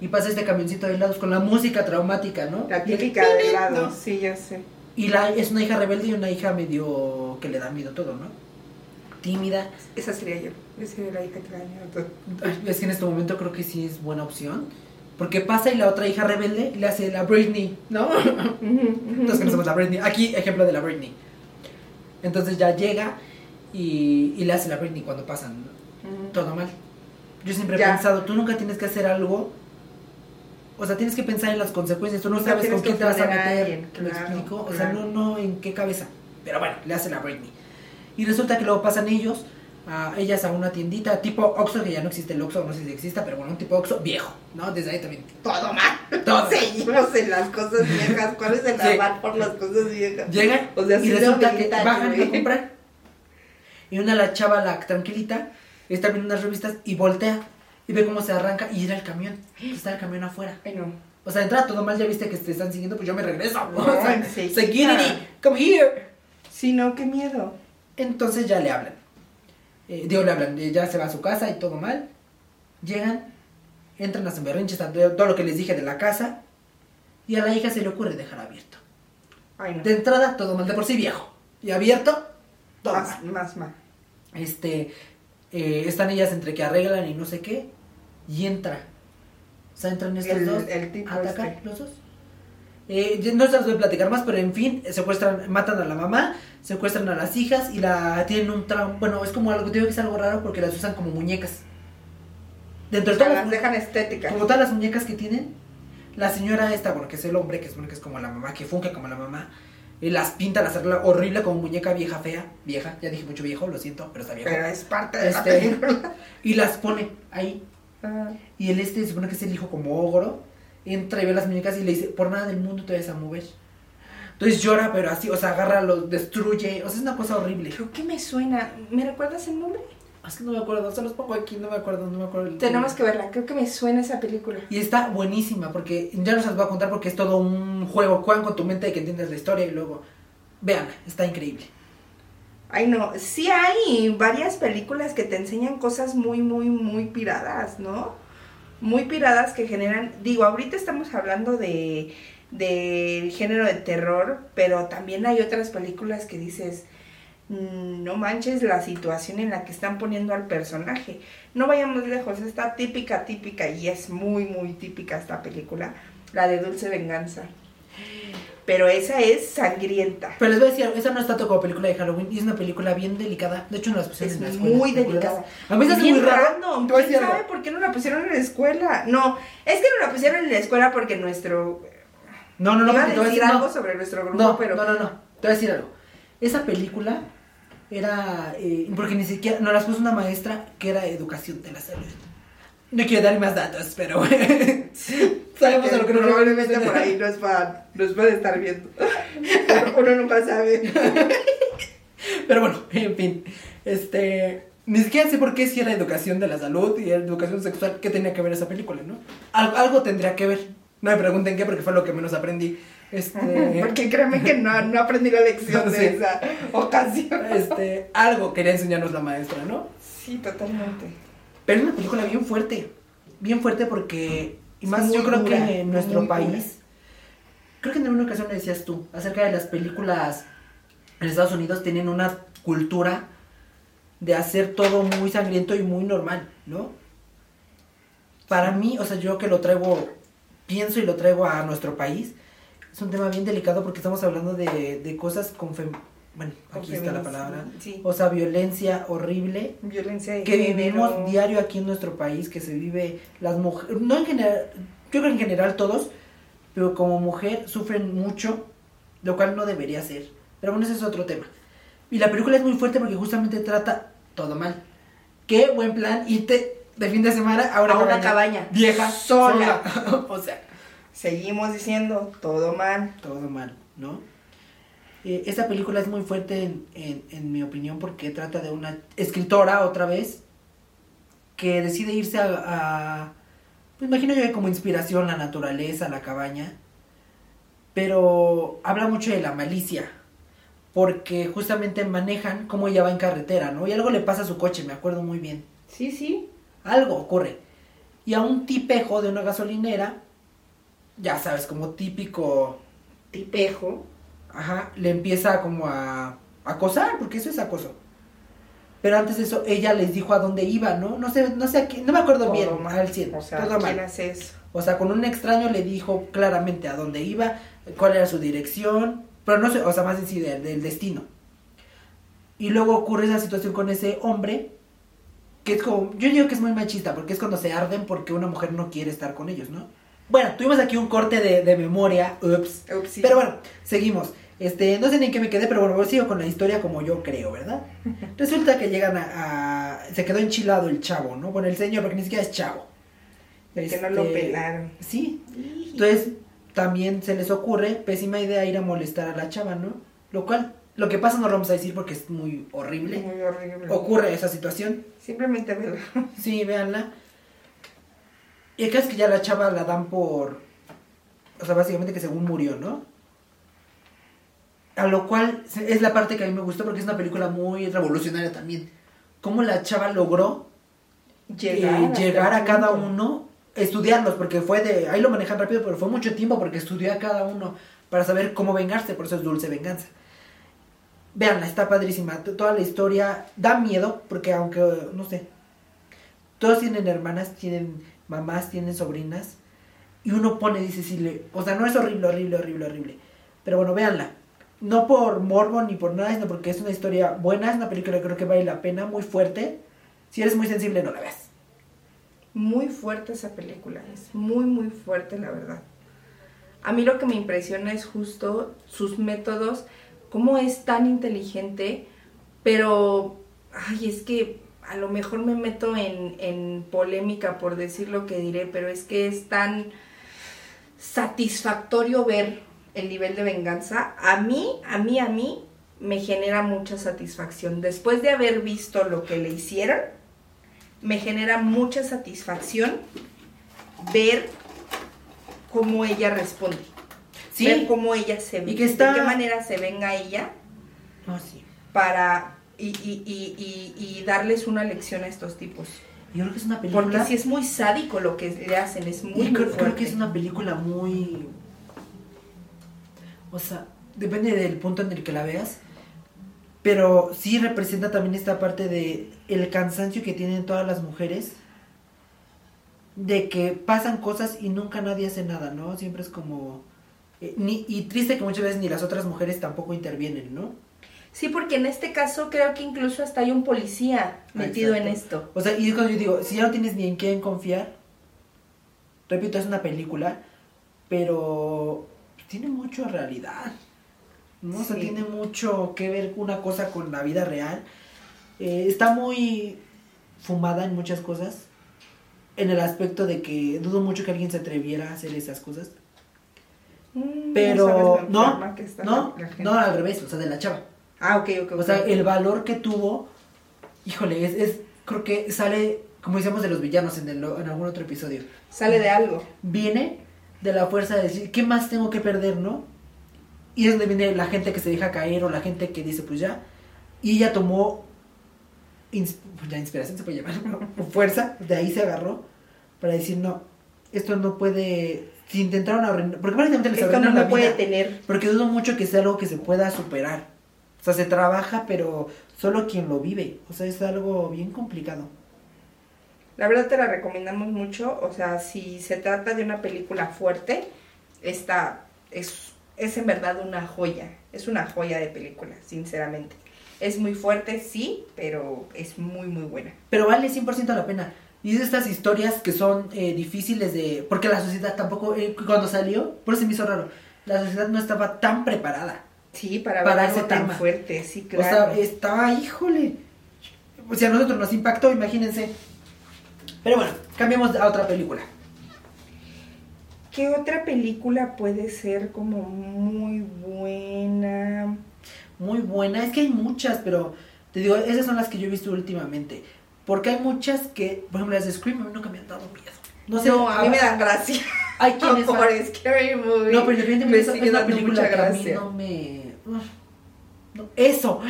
y pasa este camioncito de helados con la música traumática, ¿no? La típica de pin, helado. ¿no? Sí, ya sé. Y la, es una hija rebelde y una hija medio que le da miedo todo, ¿no? Tímida. Esa sería yo. Yo sería la hija que te da miedo todo. Es que en este momento creo que sí es buena opción. Porque pasa y la otra hija rebelde le hace la Britney, ¿no? Entonces conocemos la Britney. Aquí, ejemplo de la Britney. Entonces ya llega y, y le hace la Britney cuando pasan. todo mal. Yo siempre he pensado, tú nunca tienes que hacer algo. O sea, tienes que pensar en las consecuencias. Tú no sabes con quién te vas a a meter. alguien, ¿Me claro, explico? O sea, no, no en qué cabeza. Pero bueno, le hace la Britney. Y resulta que luego pasan ellos, a ellas a una tiendita tipo Oxxo, que ya no existe el Oxxo, no sé si exista, pero bueno, un tipo Oxxo viejo, ¿no? Desde ahí también. Todo mal. Todo. Seguimos en las cosas viejas. ¿Cuál es el Sí. amar por las cosas viejas? Llegan O sea, y resulta que bajan a comprar. Y una la chava, la tranquilita, está viendo unas revistas y voltea y ve cómo se arranca y era el camión. Está el camión afuera. Ay, no. O sea, entra todo mal, ya viste que te están siguiendo, pues yo me regreso. No, o sea, enseguida. security, come here. Sí, no, qué miedo. Entonces ya le hablan. Eh, digo, le hablan, eh, ya se va a su casa y todo mal. Llegan, entran a a todo todo lo que les dije de la casa. Y a la hija se le ocurre dejar abierto. Ay, no. De entrada, todo mal, de por sí viejo. Y abierto, todo Más, mal. más mal. Este, eh, están ellas entre que arreglan y no sé qué. Y entra. O sea, entran estos El- dos. el tipo a atacar este. los dos. Eh, no se las voy a platicar más, pero en fin, secuestran, matan a la mamá, secuestran a las hijas y la tienen un trauma. Bueno, es como algo, digo que es algo raro porque las usan como muñecas. Dentro O de sea, todas las las dejan estéticas. como todas las muñecas que tienen, la señora esta, bueno, que es el hombre, que es, bueno, que es como la mamá, que funge como la mamá, y las pinta, las arregla horrible como muñeca vieja, fea, vieja, ya dije mucho viejo, lo siento, pero está viejo. Pero es parte de la Este, película. y las pone ahí. Ah, Y el este, se supone que es el hijo como ogro, entra y ve las muñecas y le dice, por nada del mundo te vas a mover. Entonces llora, pero así, o sea, agarra, los destruye, o sea, es una cosa horrible. Creo que me suena. ¿Me recuerdas el nombre? Es que no me acuerdo, se los pongo aquí, no me acuerdo, no me acuerdo. el- Tenemos que verla. Creo que me suena esa película. Y está buenísima, porque ya no se las voy a contar porque es todo un juego. Juegan con tu mente de que entiendes la historia y luego. Vean, está increíble. Ay, no. Sí hay varias películas que te enseñan cosas muy, muy, muy piradas, ¿no? Muy piradas que generan. Digo, ahorita estamos hablando de del género de terror, pero también hay otras películas que dices, "Mm, no manches la situación en la que están poniendo al personaje. No vayamos lejos, esta típica, típica, y es muy, muy típica esta película, la de Dulce Venganza. pero esa es sangrienta. Pero les voy a decir, esa no es tanto como película de Halloween, y es una película bien delicada. De hecho, no las pusieron Es en la escuela. muy delicada. A mí se muy random. ¿Quién sabe algo. por qué no la pusieron en la escuela? No, es que no la pusieron en la escuela porque nuestro... No, no, no, Iba a decir algo no. sobre nuestro grupo, pero... no, no, no. Te voy a decir algo. Esa película era. eh, porque ni siquiera. Nos las puso una maestra que era educación de la salud. No quiero dar más datos, pero. sabemos a lo que nos Probablemente por ahí nos, va, nos puede estar viendo. Uno nunca sabe. Pero bueno, en fin. Este. Ni siquiera sé por qué si era educación de la salud y era educación sexual, ¿qué tenía que ver esa película, no? Algo tendría que ver. No me pregunten qué, porque fue lo que menos aprendí. Este. Porque créeme que no, no aprendí la lección de Sí. esa ocasión. Este. Algo quería enseñarnos la maestra, ¿no? Sí, totalmente. Pero es una película bien fuerte. Bien fuerte porque. Y más, yo creo dura, que en nuestro país. dura. Creo que en alguna ocasión me decías tú acerca de las películas en Estados Unidos tienen una cultura de hacer todo muy sangriento y muy normal, ¿no? Para mí, o sea, yo que lo traigo, pienso y lo traigo a nuestro país, es un tema bien delicado porque estamos hablando de, de cosas con fem- bueno, aquí está la palabra, sí. o sea, violencia horrible Violencia que género. vivimos diario aquí en nuestro país, que se vive las mujeres, no en general, yo creo en general todos, pero como mujer sufren mucho, lo cual no debería ser. Pero bueno, ese es otro tema. Y la película es muy fuerte porque justamente trata todo mal. Qué buen plan irte de fin de semana a una, A una cabaña. vieja Sola. sola. o sea, Seguimos diciendo todo mal. todo mal, ¿no? Eh, esta película es muy fuerte en, en- en mi opinión porque trata de una escritora otra vez que decide irse a, a- pues imagino yo que como inspiración la naturaleza, la cabaña, pero habla mucho de la malicia porque justamente manejan como ella va en carretera, ¿no? Y algo le pasa a su coche, me acuerdo muy bien. Sí, sí. Algo ocurre. Y a un tipejo de una gasolinera, ya sabes, como típico Tipejo. Ajá, le empieza como a acosar, porque eso es acoso. Pero antes de eso, ella les dijo a dónde iba, ¿no? No sé, no sé a qué, no me acuerdo Todo bien, mal. al 100, O sea, todo ¿quién mal. hace eso? O sea, con un extraño le dijo claramente a dónde iba, cuál era su dirección, pero no sé, o sea, más en sí de- del destino. Y luego ocurre esa situación con ese hombre, que es como, yo digo que es muy machista, porque es cuando se arden porque una mujer no quiere estar con ellos, ¿no? Bueno, tuvimos aquí un corte de, de memoria, ups. Upsi. Pero bueno, seguimos. Este, no sé ni en qué me quedé, pero bueno, sigo con la historia como yo creo, ¿verdad? Resulta que llegan a, a- Se quedó enchilado el chavo, ¿no? Bueno, el señor, porque ni siquiera es chavo. Que no lo Este, pelaron. Sí. Entonces, también se les ocurre, pésima idea, ir a molestar a la chava, ¿no? Lo cual, lo que pasa no lo vamos a decir porque es muy horrible. Muy horrible. Ocurre esa situación. Simplemente velo. Sí, véanla. Y acá es que ya la chava la dan por. O sea, básicamente que según murió, ¿no? A lo cual es la parte que a mí me gustó porque es una película muy revolucionaria también. Cómo la chava logró Llegar, eh, llegar a cada punto. uno, estudiarlos, porque fue de. Ahí lo manejan rápido, pero fue mucho tiempo porque estudió a cada uno para saber cómo vengarse, por eso es dulce venganza. Veanla, está padrísima. Toda la historia da miedo, porque aunque, no sé, todos tienen hermanas, tienen mamás, tienen sobrinas, y uno pone, dice, sí, le, o sea, no es horrible, horrible, horrible, horrible. Pero bueno, véanla. No por morbo ni por nada, sino porque es una historia buena, es una película que creo que vale la pena, muy fuerte. Si eres muy sensible, no la veas. Muy fuerte esa película, es muy muy fuerte la verdad. A mí lo que me impresiona es justo sus métodos, cómo es tan inteligente, pero, ay, es que a lo mejor me meto en, en polémica por decir lo que diré, pero es que es tan satisfactorio ver el nivel de venganza. A mí, a mí, a mí me genera mucha satisfacción. Después de haber visto lo que le hicieron, me genera mucha satisfacción ver cómo ella responde. Sí. Ver cómo ella se Y que está- de qué manera se venga ella sí. para y, y, y, y, darles una lección a estos tipos. Yo creo que es una película. Porque si es muy sádico lo que le hacen, es muy, y muy creo, que es una película muy. O sea, depende del punto en el que la veas. Pero sí representa también esta parte de el cansancio que tienen todas las mujeres. De que pasan cosas y nunca nadie hace nada, ¿no? Siempre es como Eh, ni, y triste que muchas veces ni las otras mujeres tampoco intervienen, ¿no? Sí, porque en este caso creo que incluso hasta hay un policía metido en esto. O sea, y es cuando yo digo, si ya no tienes ni en quién confiar, repito, es una película, pero tiene mucho realidad, ¿no? O sea, tiene mucho que ver una cosa con la vida real. Eh, está muy fumada en muchas cosas, en el aspecto de que dudo mucho que alguien se atreviera a hacer esas cosas. Mm, Pero no, no al revés, o sea, de la chava. Ah, ok, ok. O sea, el valor que tuvo, híjole, es, es creo que sale, como decíamos de los villanos en, el- en algún otro episodio, Sale de algo. viene de la fuerza de decir, ¿qué más tengo que perder, no? Y es donde viene la gente que se deja caer o la gente que dice, pues ya. Y ella tomó, ins- pues ya inspiración se puede llamar, o fuerza, de ahí se agarró para decir, no, esto no puede, si intentaron arruinar, porque prácticamente les no la puede vida. tener. Porque dudo mucho que sea algo que se pueda superar. O sea, se trabaja, pero solo quien lo vive. O sea, es algo bien complicado. La verdad te la recomendamos mucho. O sea, si se trata de una película fuerte, esta es, es en verdad una joya. Es una joya de película, sinceramente. Es muy fuerte, sí, pero es muy, muy buena. Pero vale 100% la pena. Y es de estas historias que son eh, difíciles de... Porque la sociedad tampoco... eh, cuando salió, por eso se me hizo raro. La sociedad no estaba tan preparada. Sí, para, Para ver algo ese tan tema. fuerte, sí, O sea, claro. estaba, híjole. O sea, a nosotros nos impactó, imagínense. Pero bueno, cambiemos a otra película. ¿Qué otra película puede ser como muy buena? muy buena. Es que hay muchas, pero te digo, esas son las que yo he visto últimamente. Porque hay muchas que, por ejemplo, las de Scream a mí nunca me han dado miedo. No sé, no, a mí me dan gracia. Hay quienes Por van- Scary Movie. No, pero independientemente me es una película mucha que a mí no me... Eso.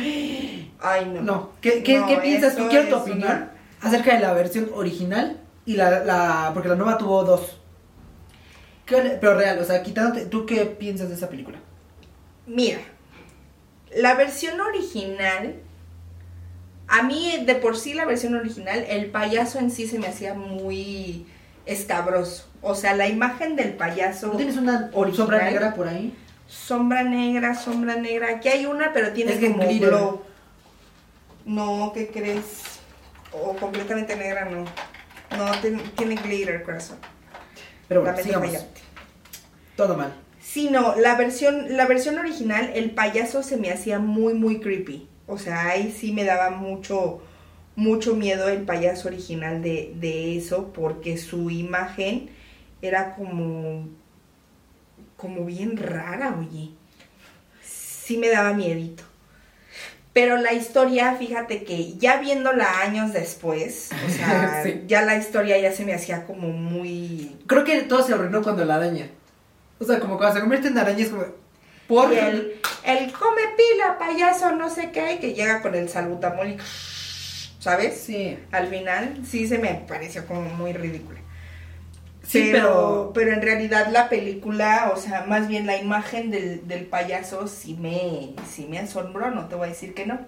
Ay, no. No. ¿Qué, qué, No, qué piensas tú? Quiero tu opinión una- acerca de la versión original y la, la... Porque la nueva tuvo dos. ¿Qué le- pero real, o sea, quitándote... ¿Tú qué piensas de esa película? Mira, la versión original, a mí de por sí la versión original, el payaso en sí se me hacía muy escabroso. O sea, la imagen del payaso, ¿No tienes una Original. sombra negra por ahí? Sombra negra, sombra negra. Aquí hay una, pero tiene Es como glitter. glow. No, ¿qué crees? O completamente negra, no. No, ten- tiene glitter, corazón. Pero bueno, sigamos. fallarte. Todo mal. Sí, no, la versión, la versión original, el payaso se me hacía muy, muy creepy. O sea, ahí sí me daba mucho, mucho miedo el payaso original de, de eso, porque su imagen era como, como bien rara, oye. Sí me daba miedito. Pero la historia, fíjate que ya viéndola años después, o sea, Sí. ya la historia ya se me hacía como muy Creo que todo se arruinó cuando la araña. O sea, como cuando se convierte en araña es como... ¿Por Y el, el come pila, payaso, no sé qué, y que llega con el salbutamol y... ¿Sabes? Sí. Al final sí se me pareció como muy ridícula. Sí, pero, pero... pero en realidad la película, o sea, más bien la imagen del, del payaso sí me, sí me asombró, no te voy a decir que no.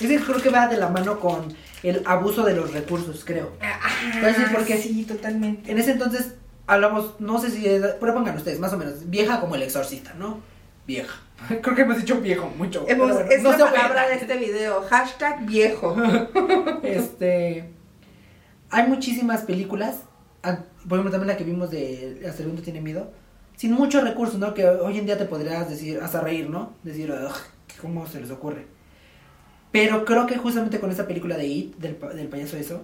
Es que creo que va de la mano con el abuso de los recursos, creo. Te voy a decir por qué. Ah, Sí, totalmente. En ese entonces hablamos, no sé si... Es, pero pongan ustedes, más o menos, vieja como el exorcista, ¿no? Vieja. Creo que hemos dicho viejo mucho. Hemos, bueno, es no la palabra de este video, hashtag viejo. Este. Hay muchísimas películas. Por ejemplo, también la que vimos de Hasta el tiene miedo. Sin muchos recursos, ¿no? Que hoy en día te podrías decir, hasta reír, ¿no? Decir, "Ugh, ¿cómo se les ocurre? Pero creo que justamente con esa película de It, del, del payaso eso,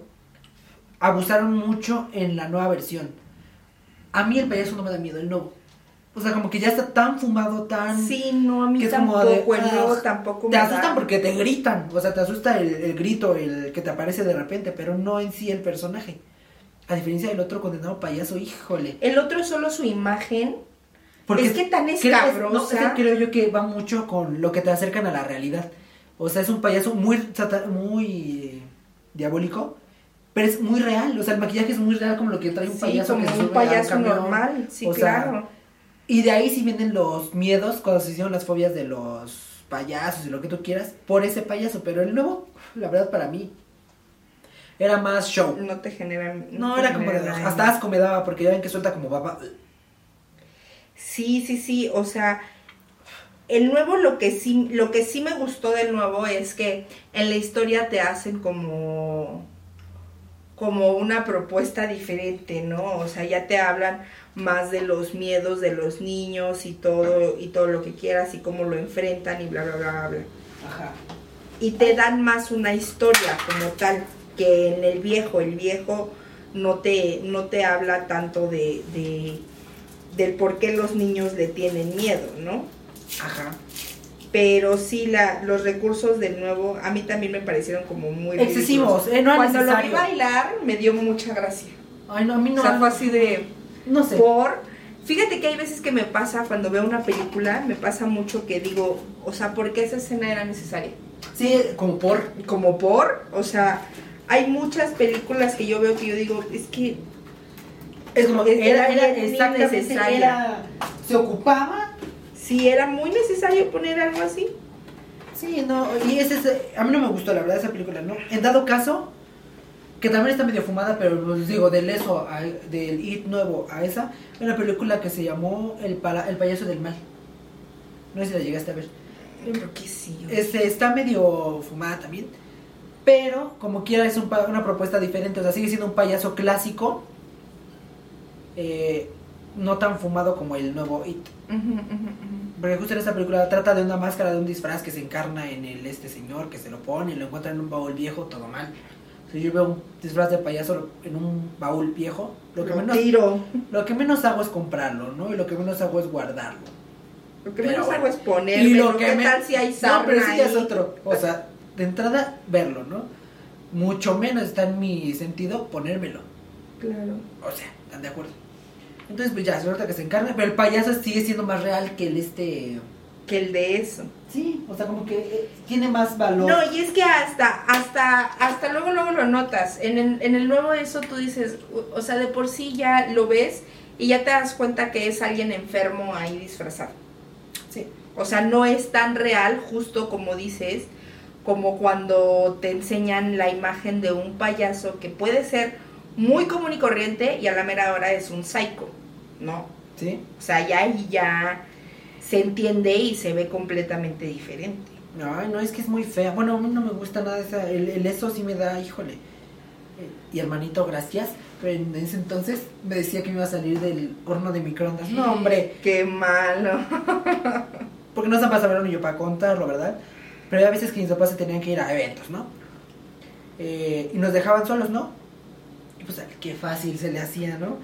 abusaron mucho en la nueva versión. A mí el payaso no me da miedo, el nuevo. O sea, como que ya está tan fumado, tan... Sí, no, a mí que es como tampoco, de, nuevo "Ugh". tampoco Te me asustan da. porque te gritan, o sea, te asusta el, el grito, el que te aparece de repente, pero no en sí el personaje. A diferencia del otro condenado payaso, híjole. El otro es solo su imagen. Porque Es que tan creo- escabrosa. no, es creo yo que va mucho con lo que te acercan a la realidad. O sea, es un payaso muy, muy diabólico, pero es muy real. O sea, el maquillaje es muy real como lo que trae un Sí, payaso como que un payaso normal, sí, O sea, claro. Y de ahí sí vienen los miedos cuando se hicieron las fobias de los payasos y lo que tú quieras por ese payaso. Pero el nuevo, la verdad, para mí, era más show. No te generan. No, te era como de, hasta asco me daba porque ya ven que suelta como baba. Sí, sí, sí, o sea, el nuevo lo que sí lo que sí me gustó del nuevo es que en la historia te hacen como como una propuesta diferente, ¿no? O sea, ya te hablan más de los miedos de los niños y todo y todo lo que quieras y cómo lo enfrentan y bla bla bla bla. Ajá. Y te dan más una historia como tal que en el viejo, el viejo no te no te habla tanto de, de del por qué los niños le tienen miedo, ¿no? Ajá. Pero sí, la, los recursos del nuevo, a mí también me parecieron como muy Excesivos, eh, no Cuando lo vi bailar, me dio mucha gracia. Ay, no, a mí no. o sea, fue así de... No sé. Por... Fíjate que hay veces que me pasa, cuando veo una película, me pasa mucho que digo, o sea, ¿por qué esa escena era necesaria? Sí, como por. Como por, o sea, hay muchas películas que yo veo que yo digo, es que Es como. Era, era era. Era, se ocupaba. Sí era muy necesario poner algo así. Sí, no. Y ese es. A mí no me gustó, la verdad, esa película, ¿no? En dado caso. Que también está medio fumada, pero pues digo, del eso, a- del It nuevo a esa, una película que se llamó El, pala- el payaso del mal. No sé si la llegaste a ver. Creo que sí. Este, está medio fumada también. Pero, como quiera, es un una propuesta diferente. O sea, sigue siendo un payaso clásico. eh, no tan fumado como el nuevo It. Porque justo en esta película trata de una máscara de un disfraz que se encarna en el este señor que se lo pone y lo encuentra en un baúl viejo, todo mal. Si yo veo un disfraz de payaso en un baúl viejo, lo que, Lo menos, tiro. lo que menos hago es comprarlo, ¿no? Y lo que menos hago es guardarlo. Lo que menos bueno. hago es ponerme. ¿Qué me- tal si hay No, pero sí ya es otro. O sea, de entrada, verlo, ¿no? Mucho menos está en mi sentido ponérmelo. Claro. O sea, ¿están de acuerdo? Entonces, pues ya, nota que se encarna, pero el payaso sigue siendo más real que el este... Que el de eso. Sí, o sea, como que eh, tiene más valor. No, y es que hasta, hasta, hasta luego, luego lo notas. En el, en el nuevo eso tú dices, o sea, de por sí ya lo ves y ya te das cuenta que es alguien enfermo ahí disfrazado. Sí. O sea, no es tan real, justo como dices, como cuando te enseñan la imagen de un payaso que puede ser muy común y corriente y a la mera hora es un psycho, ¿no? ¿Sí? O sea, ya ahí ya se entiende y se ve completamente diferente. Ay, no, es que es muy fea. Bueno, a mí no me gusta nada esa. El, el eso sí me da, híjole. Eh, Y hermanito, gracias. Pero en ese entonces me decía que me iba a salir del horno de microondas. No, hombre. Qué malo. Porque no están para saberlo ni yo para contarlo, ¿verdad? Pero había veces que mis papás se tenían que ir a eventos, ¿no? Eh, y nos dejaban solos, ¿no? Y pues qué fácil se le hacía, ¿no?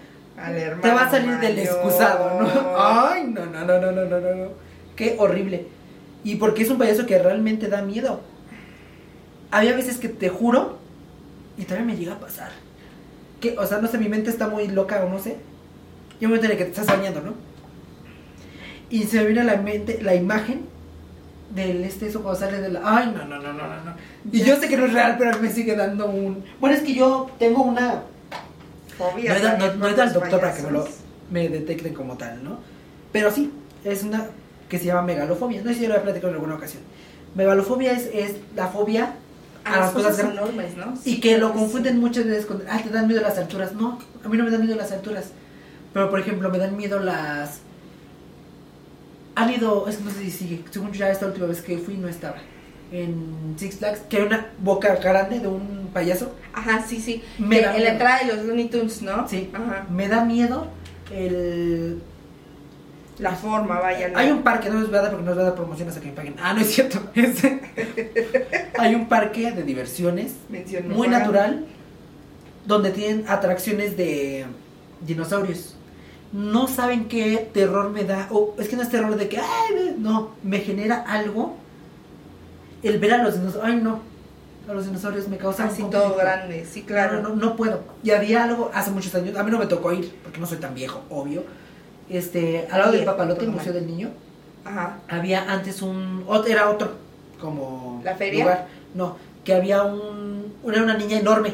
Te va a salir del excusado, ¿no? Ay, no, no, no, no, no, no, no. Qué horrible. Y porque es un payaso que realmente da miedo. Había veces que te juro, y todavía me llega a pasar. Que, o sea, no sé, mi mente está muy loca o no sé. Yo me enteré que te estás bañando, ¿no? Y se me viene a la mente la imagen del este eso cuando sale de la. Ay, no, no, no, no, no. no. Y yo sé que no es real, pero me sigue dando un. Bueno, es que yo tengo una Fobia no he, no- no he ido al doctor para que me lo me detecten como tal, ¿no? Pero sí, es una que se llama megalofobia. No sé si yo lo he platicado en alguna ocasión. Megalofobia es, es la fobia a Ah, las cosas enormes, ¿no? Y que lo confunden muchas veces con, ah, te dan miedo las alturas. No, a mí no me dan miedo las alturas. Pero, por ejemplo, me dan miedo las... Han ido, es que no sé si sigue, según yo ya esta última vez que fui no estaba. En Six Flags, que hay una boca grande de un payaso. Ajá, sí, sí. Me en la entrada de los Looney Tunes, ¿no? Sí. Ajá. Me da miedo el... La forma, vaya. Hay un parque, no les voy a dar porque no les voy a dar promoción hasta que me paguen. Ah, no es cierto. Hay un parque de diversiones muy natural donde tienen atracciones de dinosaurios. No saben qué terror me da. O es que no es terror de que, ay, ve", no, me genera algo el ver a los dinosaurios. Ay, no. A los dinosaurios me causa Así todo grande, sí, claro. No, no, no puedo. Y había algo hace muchos años, a mí no me tocó ir, porque no soy tan viejo, obvio. Este, al lado del papalote, el Museo del Niño, Ajá. había antes un, era otro, como... ¿La feria? lugar. No, que había un, era una niña enorme.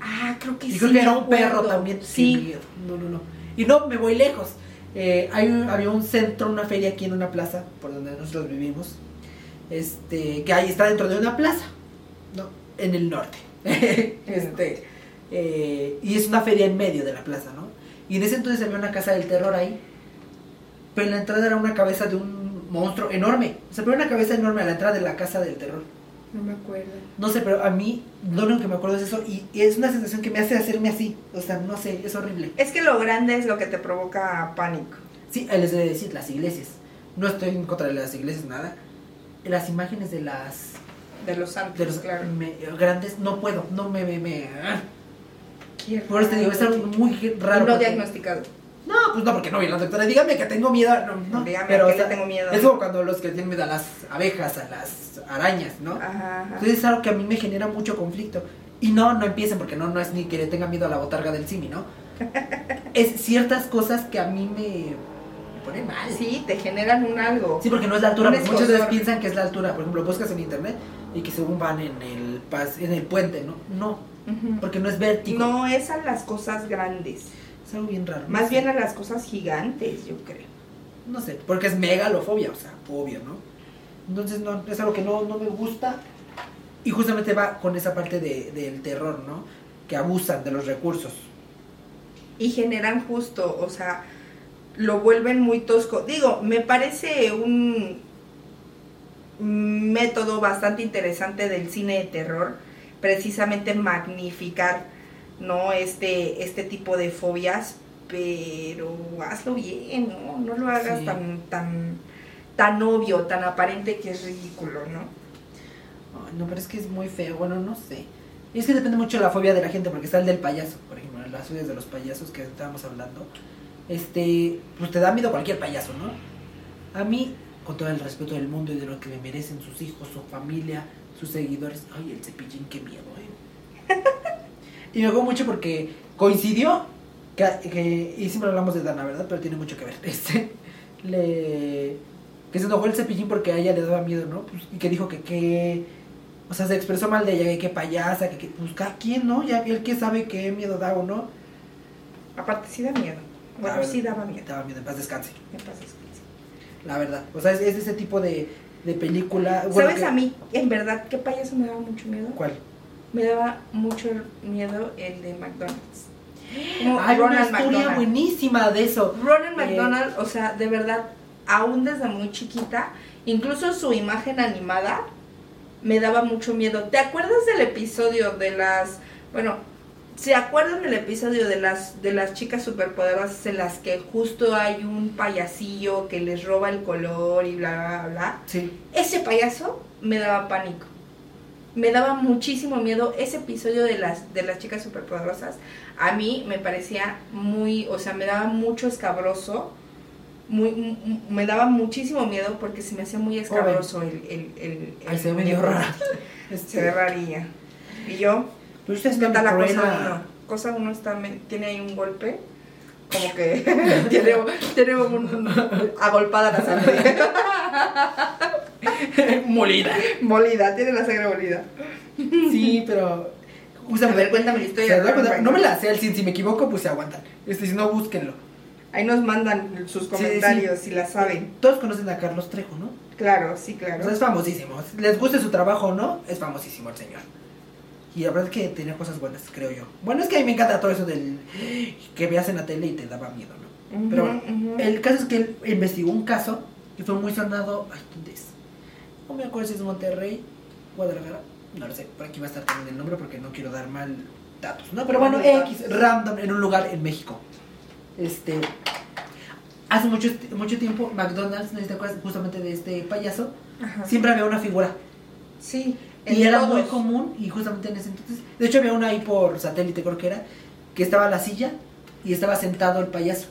Ah, creo que Y sí. creo que era un perro también. Sí. No, no, no. Y no, me voy lejos. Eh, hay un- había un centro, una feria aquí en una plaza, por donde nosotros vivimos, este, que ahí está dentro de una plaza, ¿no? En el norte. este, eh, y es una feria en medio de la plaza, ¿no? Y en ese entonces había una casa del terror ahí. pero en la entrada era una cabeza de un monstruo enorme. O sea, pero una cabeza enorme a la entrada de la casa del terror. No me acuerdo. No sé, pero a mí lo único que me acuerdo es eso y, y es una sensación que me hace hacerme así. O sea, no sé, es horrible. Es que lo grande es lo que te provoca pánico. Sí, les debe decir, las iglesias. No estoy en contra de las iglesias, nada. Las imágenes de las De los santos, de los claro. me- grandes, no puedo, no me, me, me- ah. Por eso te digo, es algo muy raro. No porque- diagnosticado. No, pues no, porque no vi a la doctora. Dígame que tengo miedo. No, no. Dígame pero, que o sea, le tengo miedo. Es como cuando los que tienen miedo a las abejas, a las arañas, ¿no? Ajá, ajá. Entonces es algo que a mí me genera mucho conflicto. Y no, no empiecen, porque no, no es ni que le tenga miedo a la botarga del simi, ¿no? es ciertas cosas que a mí me, me ponen mal. Sí, te generan un algo. Sí, porque no es la altura, porque muchas veces piensan que es la altura. Por ejemplo, buscas en internet y que según van en el pas, en el puente, ¿no? No, porque no es vértigo. No es a las cosas grandes. Es algo bien raro. Más bien a las cosas gigantes, yo creo. No sé, porque es megalofobia, o sea, obvio, ¿no? Entonces no, es algo que no, no me gusta. Y justamente va con esa parte de, del terror, ¿no? Que abusan de los recursos. Y generan justo, o sea, lo vuelven muy tosco. Digo, me parece un método bastante interesante del cine de terror, precisamente magnificar, ¿no? Este, este tipo de fobias, pero hazlo bien, ¿no? No lo hagas Sí. tan, tan, tan obvio, tan aparente que es ridículo, ¿no? Ay, no, pero es que es muy feo, bueno, no sé. Y es que depende mucho de la fobia de la gente, porque está el del payaso, por ejemplo, las fobias de los payasos que estábamos hablando. Este, pues te da miedo cualquier payaso, ¿no? A mí, con todo el respeto del mundo y de lo que me merecen sus hijos, su familia, sus seguidores, ay, el cepillín, qué miedo, ¿eh? y me acuerdo mucho porque coincidió que, y siempre hablamos de Dana, ¿verdad? Pero tiene mucho que ver. Este, le, que se enojó el cepillín porque a ella le daba miedo, ¿no? Pues, y que dijo que, que, o sea, se expresó mal de ella, que, que payasa, que, que, pues cada quien, ¿no? Ya él que sabe qué miedo da o no. Aparte sí da miedo. Bueno, sí daba miedo. Daba miedo, en paz descanse, Me pasa eso. la verdad. O sea, es, es ese tipo de, de película. bueno, ¿Sabes que- a mí, en verdad, qué payaso me daba mucho miedo? ¿Cuál? Me daba mucho miedo el de McDonald's. Como Hay una Ronald historia McDonald. buenísima de eso. Ronald Eh, McDonald, o sea, de verdad, aún desde muy chiquita, incluso su imagen animada me daba mucho miedo. ¿Te acuerdas del episodio de las, bueno, ¿se acuerdan del episodio de las de las chicas superpoderosas en las que justo hay un payasillo que les roba el color y bla bla bla? Sí. Ese payaso me daba pánico. Me daba muchísimo miedo ese episodio de las de las chicas superpoderosas. A mí me parecía muy, o sea, me daba mucho escabroso. Muy, me daba muchísimo miedo porque se me hacía muy escabroso el, el, el, Ay, el se ve medio rara. Se ve rarilla. Y yo, Pero usted ¿qué está la cosa uno? Cosa uno está, tiene ahí un golpe. Como que tiene, tiene un, agolpada la sangre. Molida. molida, tiene la sangre molida. Sí, pero. A ver, cuéntame la historia cuenta- No me la sé al 100, si me equivoco, pues se aguantan. Este, si no, búsquenlo. Ahí nos mandan sus sí. comentarios si la saben. Todos conocen a Carlos Trejo, ¿no? Claro, sí, O claro. sea, es famosísimo. Les guste su trabajo o no, es famosísimo el señor. Y la verdad es que tenía cosas buenas, creo yo. Bueno, es que a mí me encanta todo eso del que veas en la tele y te daba miedo, ¿no? Pero bueno, el caso es que él investigó un caso y fue muy sonado. Ay, ¿dónde es? No me acuerdo si es Monterrey, Guadalajara. No lo sé, por aquí va a estar también el nombre porque no quiero dar mal datos, ¿no? Pero bueno, X, random, en un lugar en México. Este. Hace mucho, mucho tiempo, McDonald's, ¿no te acuerdas justamente de este payaso? Ajá. Siempre había una figura. Sí. Y era todos. muy común, y justamente en ese entonces. De hecho, había una ahí por satélite, creo que era, que estaba la silla y estaba sentado el payaso.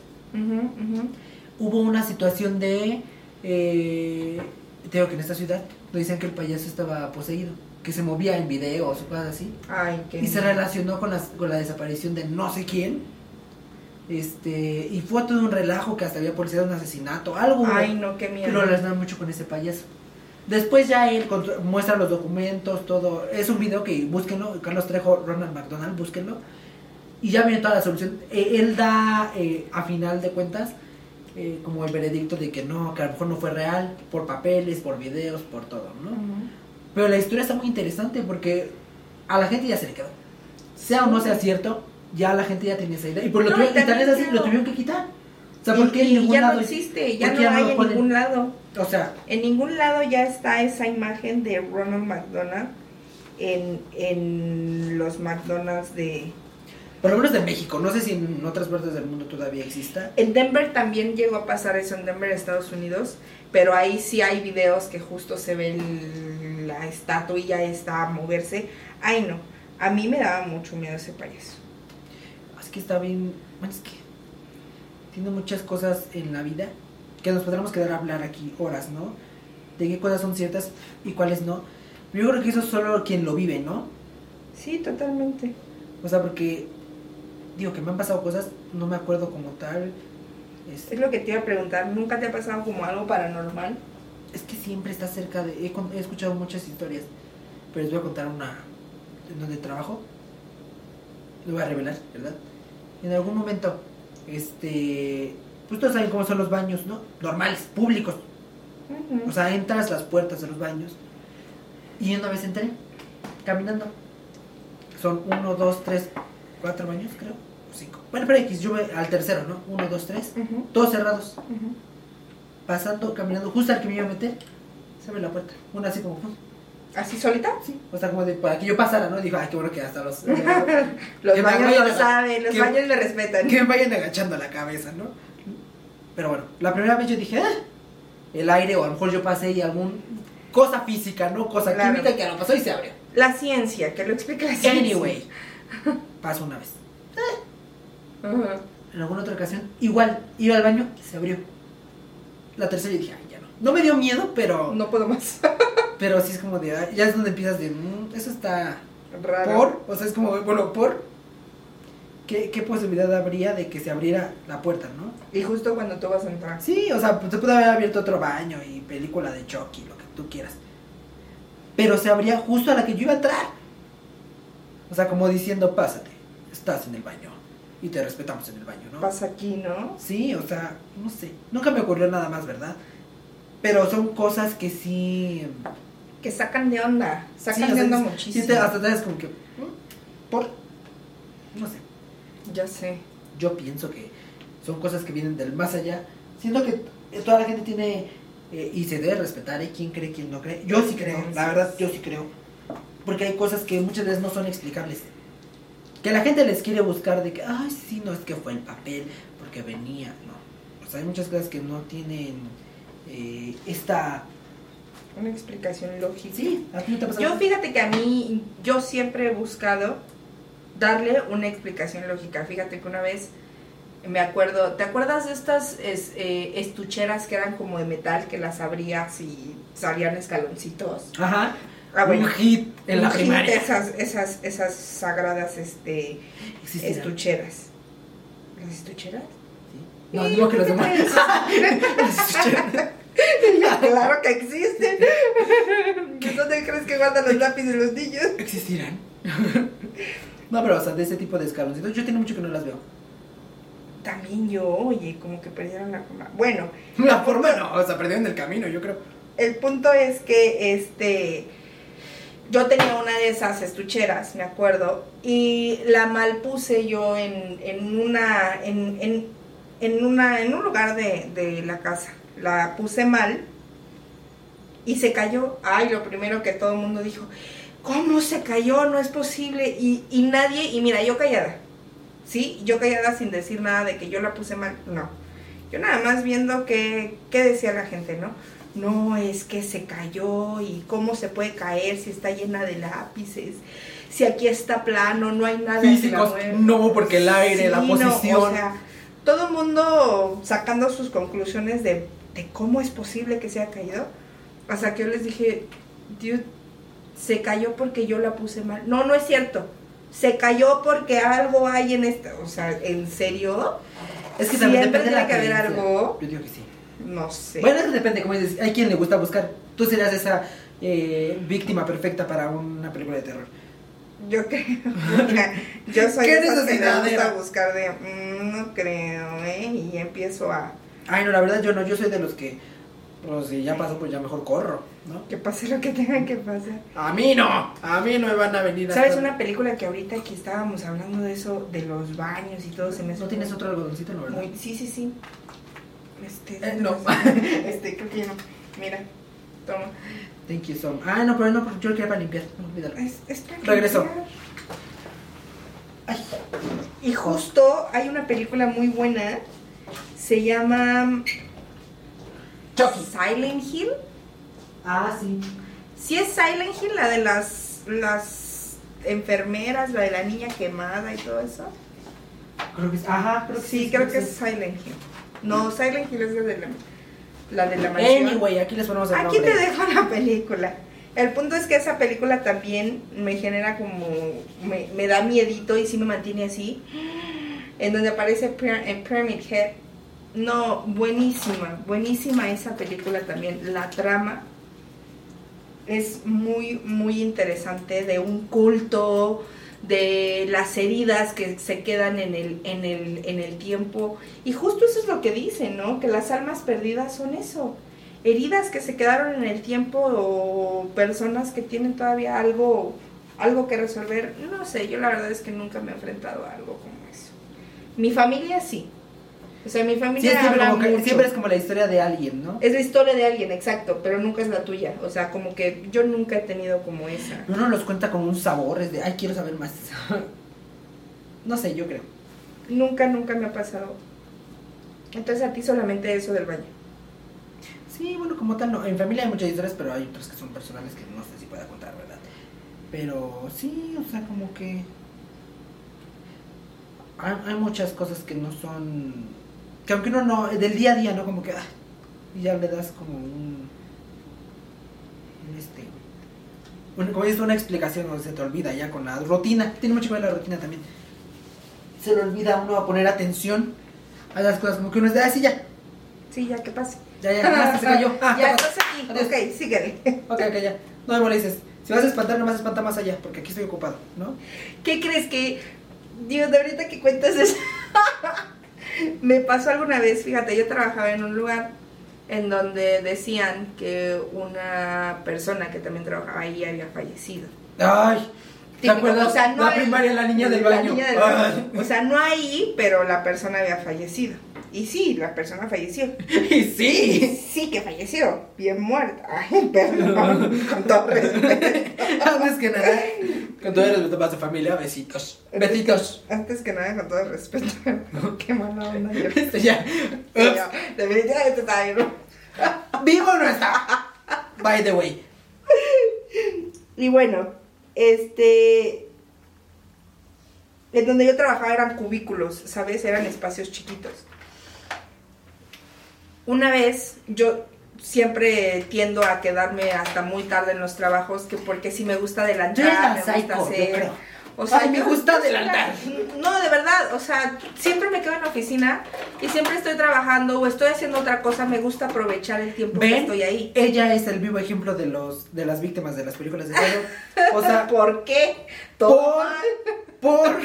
Hubo una situación de. Eh, te digo que en esta ciudad nos dicen que el payaso estaba poseído, que se movía en videos o cosas así. Ay, qué Y se relacionó con, las, con la desaparición de no sé quién. Este, y fue todo un relajo que hasta había policía de un asesinato, algo Ay, no, qué que miedo. lo relacionaron mucho con ese payaso. Después ya él muestra los documentos, todo. Es un video que búsquenlo, Carlos Trejo, Ronald McDonald, búsquenlo. Y ya viene toda la solución. Eh, él da, eh, a final de cuentas, eh, como el veredicto de que no, que a lo mejor no fue real, por papeles, por videos, por todo, ¿no? Pero la historia está muy interesante porque a la gente ya se le quedó. Sea o no sea cierto, ya la gente ya tenía esa idea. Y por lo No, tuvieron, así, lo tuvieron que quitar. O sea, ¿por qué en Y- y ningún ya lado? no existe, ya ¿por no qué ya no hay en ningún lado. O sea, En ningún lado ya está esa imagen de Ronald McDonald en, en los McDonald's de... por lo menos de México. No sé si en otras partes del mundo todavía exista. En Denver también llegó a pasar eso, en Denver, Estados Unidos, pero ahí sí hay videos que justo se ve el- la estatuilla esta a moverse. Ay no, a mí me daba mucho miedo ese payaso. Es que está bien. Bueno, es que tiene muchas cosas en la vida que nos podremos quedar a hablar aquí horas, ¿no? De qué cosas son ciertas y cuáles no. Yo creo que eso es solo quien lo vive, ¿no? Sí, totalmente. O sea, porque digo que me han pasado cosas, no me acuerdo como tal. Este, Es lo que te iba a preguntar, ¿nunca te ha pasado como algo paranormal? es que siempre está cerca de. He, escuchado muchas historias, pero les voy a contar una en donde trabajo. Lo voy a revelar, ¿verdad? En algún momento, este. Pues todos saben cómo son los baños, ¿no? Normales, públicos. O sea, entras las puertas de los baños. Y una vez entré, caminando. Son uno, dos, tres, cuatro baños, creo. Cinco. Bueno, pero X, yo voy al tercero, ¿no? Uno, dos, tres. Todos cerrados. Pasando, caminando, justo al que me iba a meter, se abre la puerta. Una así como. ¿Así solita? Sí, o sea, como de para que yo pasara, ¿no? Dijo, ay, qué bueno que hasta los. Los baños lo saben, los baños me respetan. que me vayan agachando la cabeza, ¿no? Pero bueno, la primera vez yo dije, ah, el aire, o a lo mejor yo pasé y algún. Cosa física, ¿no? Cosa Claro. química que a lo pasó y se abrió. La ciencia, que lo explique la ciencia. Anyway, pasó una vez. Ajá. En alguna otra ocasión, igual, iba al baño y se abrió. La tercera y dije, ay, ya no. No me dio miedo, pero. No puedo más. Pero sí es como de. ay, Ya es donde empiezas de. "Mm, eso está. Raro. ¿Por? O sea, es como, bueno, ¿por? ¿Qué, ¿Qué posibilidad habría de que se abriera la puerta, no? Y justo cuando tú vas a entrar. Sí, o sea, pues, se puede haber abierto otro baño y película de Chucky, lo que tú quieras. Pero se abría justo a la que yo iba a entrar. O sea, como diciendo, pásate, estás en el baño y te respetamos en el baño, ¿no? Pasa aquí, ¿no? Sí, o sea, no sé. Nunca me ocurrió nada más, ¿verdad? Pero son cosas que sí. Que sacan de onda. Sacan sí, o de sea, onda sí muchísimo. te- hasta te das como que. ¿Por? No sé. Ya sé. Yo pienso que son cosas que vienen del más allá. Siento que toda la gente tiene. eh, y se debe respetar, ¿eh? ¿Quién cree, quién no cree? Yo sí creo, la verdad, yo sí creo. Porque hay cosas que muchas veces no son explicables. Que la gente les quiere buscar de que, ay, sí, no es que fue el papel, porque venía. No. O sea, hay muchas cosas que no tienen eh, esta. Una explicación lógica. Sí, ¿a ti te ha pasado? Yo fíjate que a mí, yo siempre he buscado darle una explicación lógica. Fíjate que una vez me acuerdo, ¿te acuerdas de estas es- eh, estucheras que eran como de metal que las abrías y salían escaloncitos? Ajá. Ah, bueno. Un hit en la Un hit primaria. Esas, esas, esas sagradas este, estucheras. ¿Las estucheras? Sí. No, digo que los ¿qué demás. te claro que existen. ¿Dónde crees que guardan los lápices los niños? ¿Existirán? No, pero, o sea, de ese tipo de escaloncitos, yo tiene mucho que no las veo. También yo, oye, como que perdieron la forma. Bueno, La forma no, o sea, perdieron el camino, yo creo. el punto es que este yo tenía una de esas estucheras, me acuerdo, y la malpuse yo en, en una en, en, en una en un lugar de, de la casa. La puse mal y se cayó. Ay, lo primero que todo el mundo dijo, ¿cómo se cayó? No es posible. Y, y nadie, y mira, yo callada. ¿Sí? Yo callada sin decir nada de que yo la puse mal. No. Yo nada más viendo qué, qué decía la gente, ¿no? No, es que se cayó y cómo se puede caer si está llena de lápices. Si aquí está plano, no hay nada Físicos, no, porque el aire, la no, posición. o sea, todo el mundo sacando sus conclusiones de, de cómo es posible que se haya caído. Hasta que yo les dije, dude, se cayó porque yo la puse mal. No, no es cierto. Se cayó porque algo hay en esta. O sea, ¿en serio? es que también depende de la tiene que haber algo. Yo digo que sí. No sé. Bueno, eso depende, como dices, hay quien le gusta buscar. Tú serías esa eh, víctima perfecta para una película de terror. Yo creo. Yo soy ¿Qué de esas que necesidad me gusta buscar de. "Mm, no creo, ¿eh? Y empiezo a. Ay, no, la verdad yo no, yo soy de los que Pues si ya pasó, pues ya mejor corro, ¿no? Que pase lo que tenga que pasar. A mí no, a mí no me van a venir a ¿Sabes una película que ahorita que estábamos hablando de eso, de los baños y todo, se me ¿No tienes otro algodoncito, no, verdad? muy- Sí, sí, sí. Este, Eh, no. Este, creo que ya no. Mira, toma. Thank you so much. Ah, no, pero no, porque yo lo quería para limpiar. No, olvídalo. Es, es para Regreso. limpiar. Ay. Y justo hay una película muy buena. Se llama Chucky. Silent Hill. Ah, sí. Sí es Silent Hill, la de las, las enfermeras, la de la niña quemada y todo eso. Creo que es. Ajá, creo que Sí, creo que es Silent Hill. No, Silent Hill es la de la, la de la mansión. Anyway, aquí les ponemos el Aquí nombre. te dejo la película. El punto es que esa película también me genera como. Me, me da miedito y sí me mantiene así. En donde aparece en Pyramid Head. No, buenísima, buenísima esa película también. La trama es muy, muy interesante de un culto, de las heridas que se quedan en el, en el, en el tiempo. Y justo eso es lo que dicen, ¿no? Que las almas perdidas son eso. Heridas que se quedaron en el tiempo o personas que tienen todavía algo, algo que resolver. No sé, yo la verdad es que nunca me he enfrentado a algo como eso. Mi familia sí. O sea, mi familia siempre, habla como que- mucho. siempre es como la historia de alguien, ¿no? Es la historia de alguien, exacto, pero nunca es la tuya. O sea, como que yo nunca he tenido como esa. Uno los cuenta con un sabor, es de, ay, quiero saber más. no sé, yo creo. Nunca, nunca me ha pasado. Entonces a ti solamente eso del baño. Sí, bueno, como tal, no. En familia hay muchas historias, pero hay otras que son personales que no sé si pueda contar, ¿verdad? Pero sí, o sea, como que. Hay, hay muchas cosas que no son. Que aunque uno no. Del día a día, ¿no? Como que. ah, y ya le das como un. un este. un- como dices, una explicación, o se te olvida ya con la rutina. Tiene mucho que ver la rutina también. Se le olvida a uno a poner atención a las cosas, como que uno es de, ah, sí, ya. Sí, ya, ¿qué pasa? Ya, ya, ya, se cayó. Ah, ya estás aquí. Adiós. Ok, síguele. Ok, ok, ya. No me molestes. Si vas a espantar, nomás espanta más allá, porque aquí estoy ocupado, ¿no? ¿Qué crees que, Dios, de ahorita que cuentas eso, me pasó alguna vez, fíjate, yo trabajaba en un lugar en donde decían que una persona que también trabajaba ahí había fallecido. Ay, ¿te acuerdas? o sea, no la hay- primaria, la niña del baño. niña del Ay. baño. O sea, no ahí, pero la persona había fallecido. Y sí, la persona falleció. Y sí. Sí que falleció, bien muerta. Ay, perdón, con todo respeto. Antes que nada, con todo el respeto para su familia, besitos. Besitos. Antes que nada, con todo el respeto. Qué mala onda yo. Este ya. Definitivamente estaba bien. Vivo o no está. By the way. Y bueno, este. En donde yo trabajaba eran cubículos, ¿sabes? Eran espacios chiquitos. Una vez yo siempre tiendo a quedarme hasta muy tarde en los trabajos, que porque si me gusta adelantar, la me gusta hacer. O sea, Ay, me gusta adelantar. No, de verdad, o sea, siempre me quedo en la oficina y siempre estoy trabajando o estoy haciendo otra cosa, me gusta aprovechar el tiempo que estoy ahí. Ella es el vivo ejemplo de los de las víctimas de las películas de terror. O sea, ¿por qué? Todo por por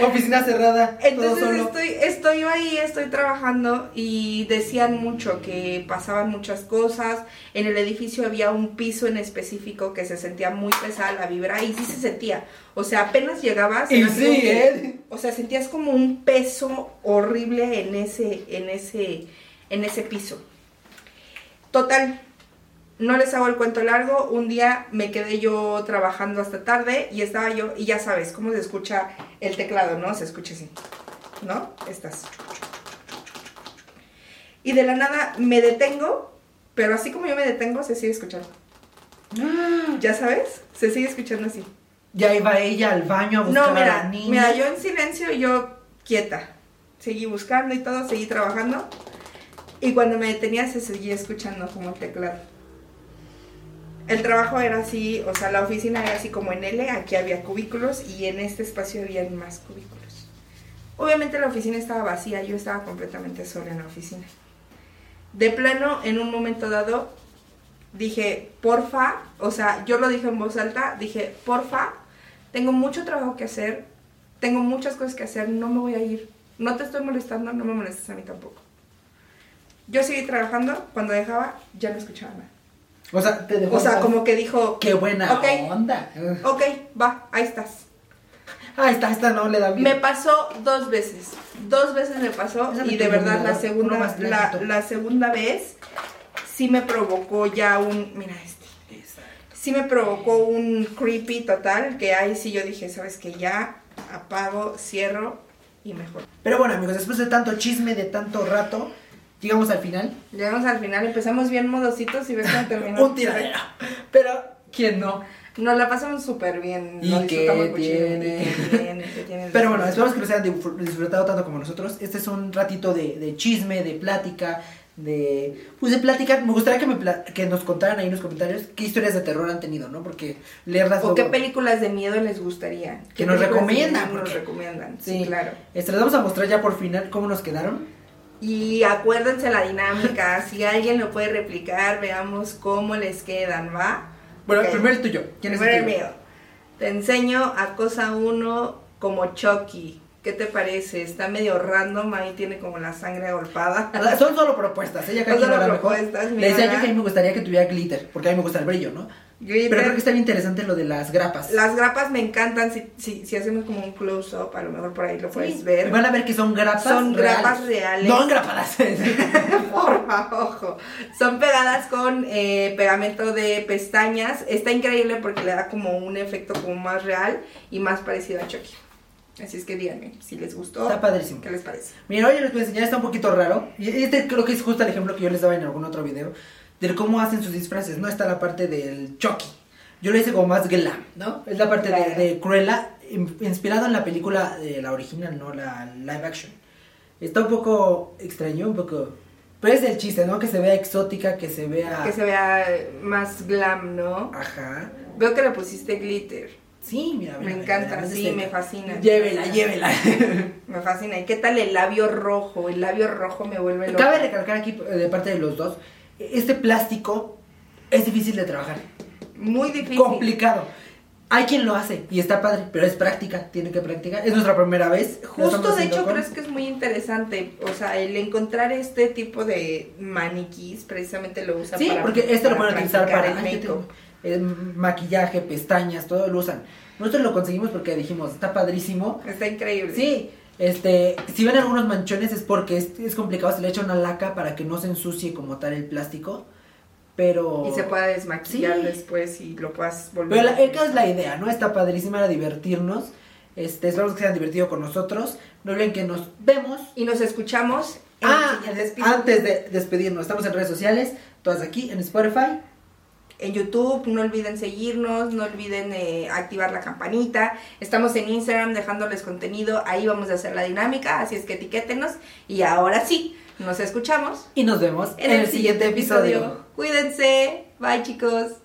oficina cerrada, todo Entonces solo. estoy, estoy yo ahí, estoy trabajando y decían mucho que pasaban muchas cosas. En el edificio había un piso en específico que se sentía muy pesada la vibra y sí se sentía. O sea, apenas llegabas. Y sí, que- ¿eh? O sea, sentías como un peso horrible en ese, en ese, en ese piso. Total, no les hago el cuento largo. Un día me quedé yo trabajando hasta tarde y estaba yo, y ya sabes cómo se escucha el teclado, ¿no? Se escucha así, ¿no? Estás. Y de la nada me detengo, pero así como yo me detengo, se sigue escuchando. ¿Ya sabes? Se sigue escuchando así. Ya iba ella al baño a buscar No, a la mira, niña. mira, yo en silencio, yo quieta. Seguí buscando y todo, seguí trabajando. Y cuando me detenía se seguía escuchando como el teclado. El trabajo era así, o sea, la oficina era así como en L, aquí había cubículos y en este espacio había más cubículos. Obviamente la oficina estaba vacía, yo estaba completamente sola en la oficina. De plano, en un momento dado, dije, porfa, o sea, yo lo dije en voz alta, dije, porfa, tengo mucho trabajo que hacer, tengo muchas cosas que hacer, no me voy a ir. No te estoy molestando, no me molestes a mí tampoco. Yo seguí trabajando, cuando dejaba, ya no escuchaba nada. O sea, te dejó O sea, en paz. como que dijo, Qué buena Ok. onda. ok, va, ahí estás. Ah, esta, esta no le da bien. Me pasó dos veces. Dos veces me pasó Esa me y de verdad miedo, la segunda, más la, lento. la segunda vez sí me provocó ya un, mira este, sí me provocó un creepy total que ahí sí yo dije, sabes que ya apago, cierro y mejor. Pero bueno, amigos, después de tanto chisme, de tanto rato, llegamos al final. Llegamos al final, empezamos bien modositos y ves cómo terminó. Un tiradero. Pero, ¿quién no? Nos la pasamos súper bien. ¿Y lo qué tiene? y qué tiene, qué tiene. Pero bueno, esperamos que los hayan disfrutado tanto como nosotros. Este es un ratito de, de chisme, de plática, de... Pues de plática. Me gustaría que, me pla- que nos contaran ahí en los comentarios qué historias de terror han tenido, ¿no? Porque leerlas... ¿O luego- qué películas de miedo les gustaría? Que ¿Qué nos recomiendan, miedo Nos recomiendan, sí, Sí. claro. Este, les vamos a mostrar ya por final cómo nos quedaron. Y acuérdense la dinámica, si alguien lo puede replicar, veamos cómo les quedan, ¿va? Bueno, Ok. primero el tuyo. ¿Quién Primero es el el tuyo? mío. Te enseño a cosa uno como Chucky. ¿Qué te parece? Está medio random, ahí tiene como la sangre agolpada. Son solo propuestas, ella quien lo solo propuestas, Le decía yo que a mí me gustaría que tuviera glitter, porque a mí me gusta el brillo, ¿no? Glitter. Pero creo que está bien interesante lo de las grapas. Las grapas me encantan, si, si, si hacemos como un close-up, a lo mejor por ahí lo puedes Sí, ver. Van a ver que son grapas Son grapas reales. No engrapadas. Porfa, ojo. Son pegadas con eh, pegamento de pestañas. Está increíble porque le da como un efecto como más real y más parecido a Chucky. Así es que díganme si les gustó. Está padrísimo. ¿Qué les parece? Mira, hoy les voy a enseñar, está un poquito raro. Y este creo que es justo el ejemplo que yo les daba en algún otro video. De cómo hacen sus disfraces, ¿no? Está la parte del Chucky. Yo lo hice como más glam, ¿no? Es la parte de, Claro. de Cruella, in- inspirado en la película, de la original, no la live action. Está un poco extraño, un poco... Pero es el chiste, ¿no? Que se vea exótica, que se vea... Que se vea más glam, ¿no? Ajá. Veo que le pusiste glitter. Sí, mira, mira, Me encanta, mira, sí, me fascina. Llévela, llévela. Me fascina. ¿Y qué tal el labio rojo? El labio rojo me vuelve loco. Cabe recalcar aquí eh, de parte de los dos, este plástico es difícil de trabajar, Muy difícil. complicado. Hay quien lo hace y está padre, pero es práctica, tiene que practicar. Es nuestra primera vez. Justo, de hecho, con- creo que es muy interesante. O sea, el encontrar este tipo de maniquís, precisamente lo usan Sí, para. porque este lo pueden utilizar para el ay, ¿qué make-up. tengo? Eh, maquillaje, pestañas, todo lo usan. Nosotros lo conseguimos porque dijimos, está padrísimo. Está increíble. Sí, este, si ven algunos manchones es porque es, es complicado, se le echa una laca para que no se ensucie como tal el plástico, pero... Y se pueda desmaquillar Sí. después y lo puedas volver. Pero la, a el caso es la idea, ¿no? Está padrísima, era divertirnos. Este, esperamos que se hayan divertido con nosotros. No olviden que nos vemos. Y nos escuchamos Ah, antes de despedirnos, estamos en redes sociales, todas aquí, en Spotify. En YouTube, no olviden seguirnos, no olviden eh, activar la campanita. Estamos en Instagram dejándoles contenido, ahí vamos a hacer la dinámica, así es que etiquétenos. Y ahora sí, nos escuchamos Y nos vemos en, el, siguiente episodio. Cuídense, bye chicos.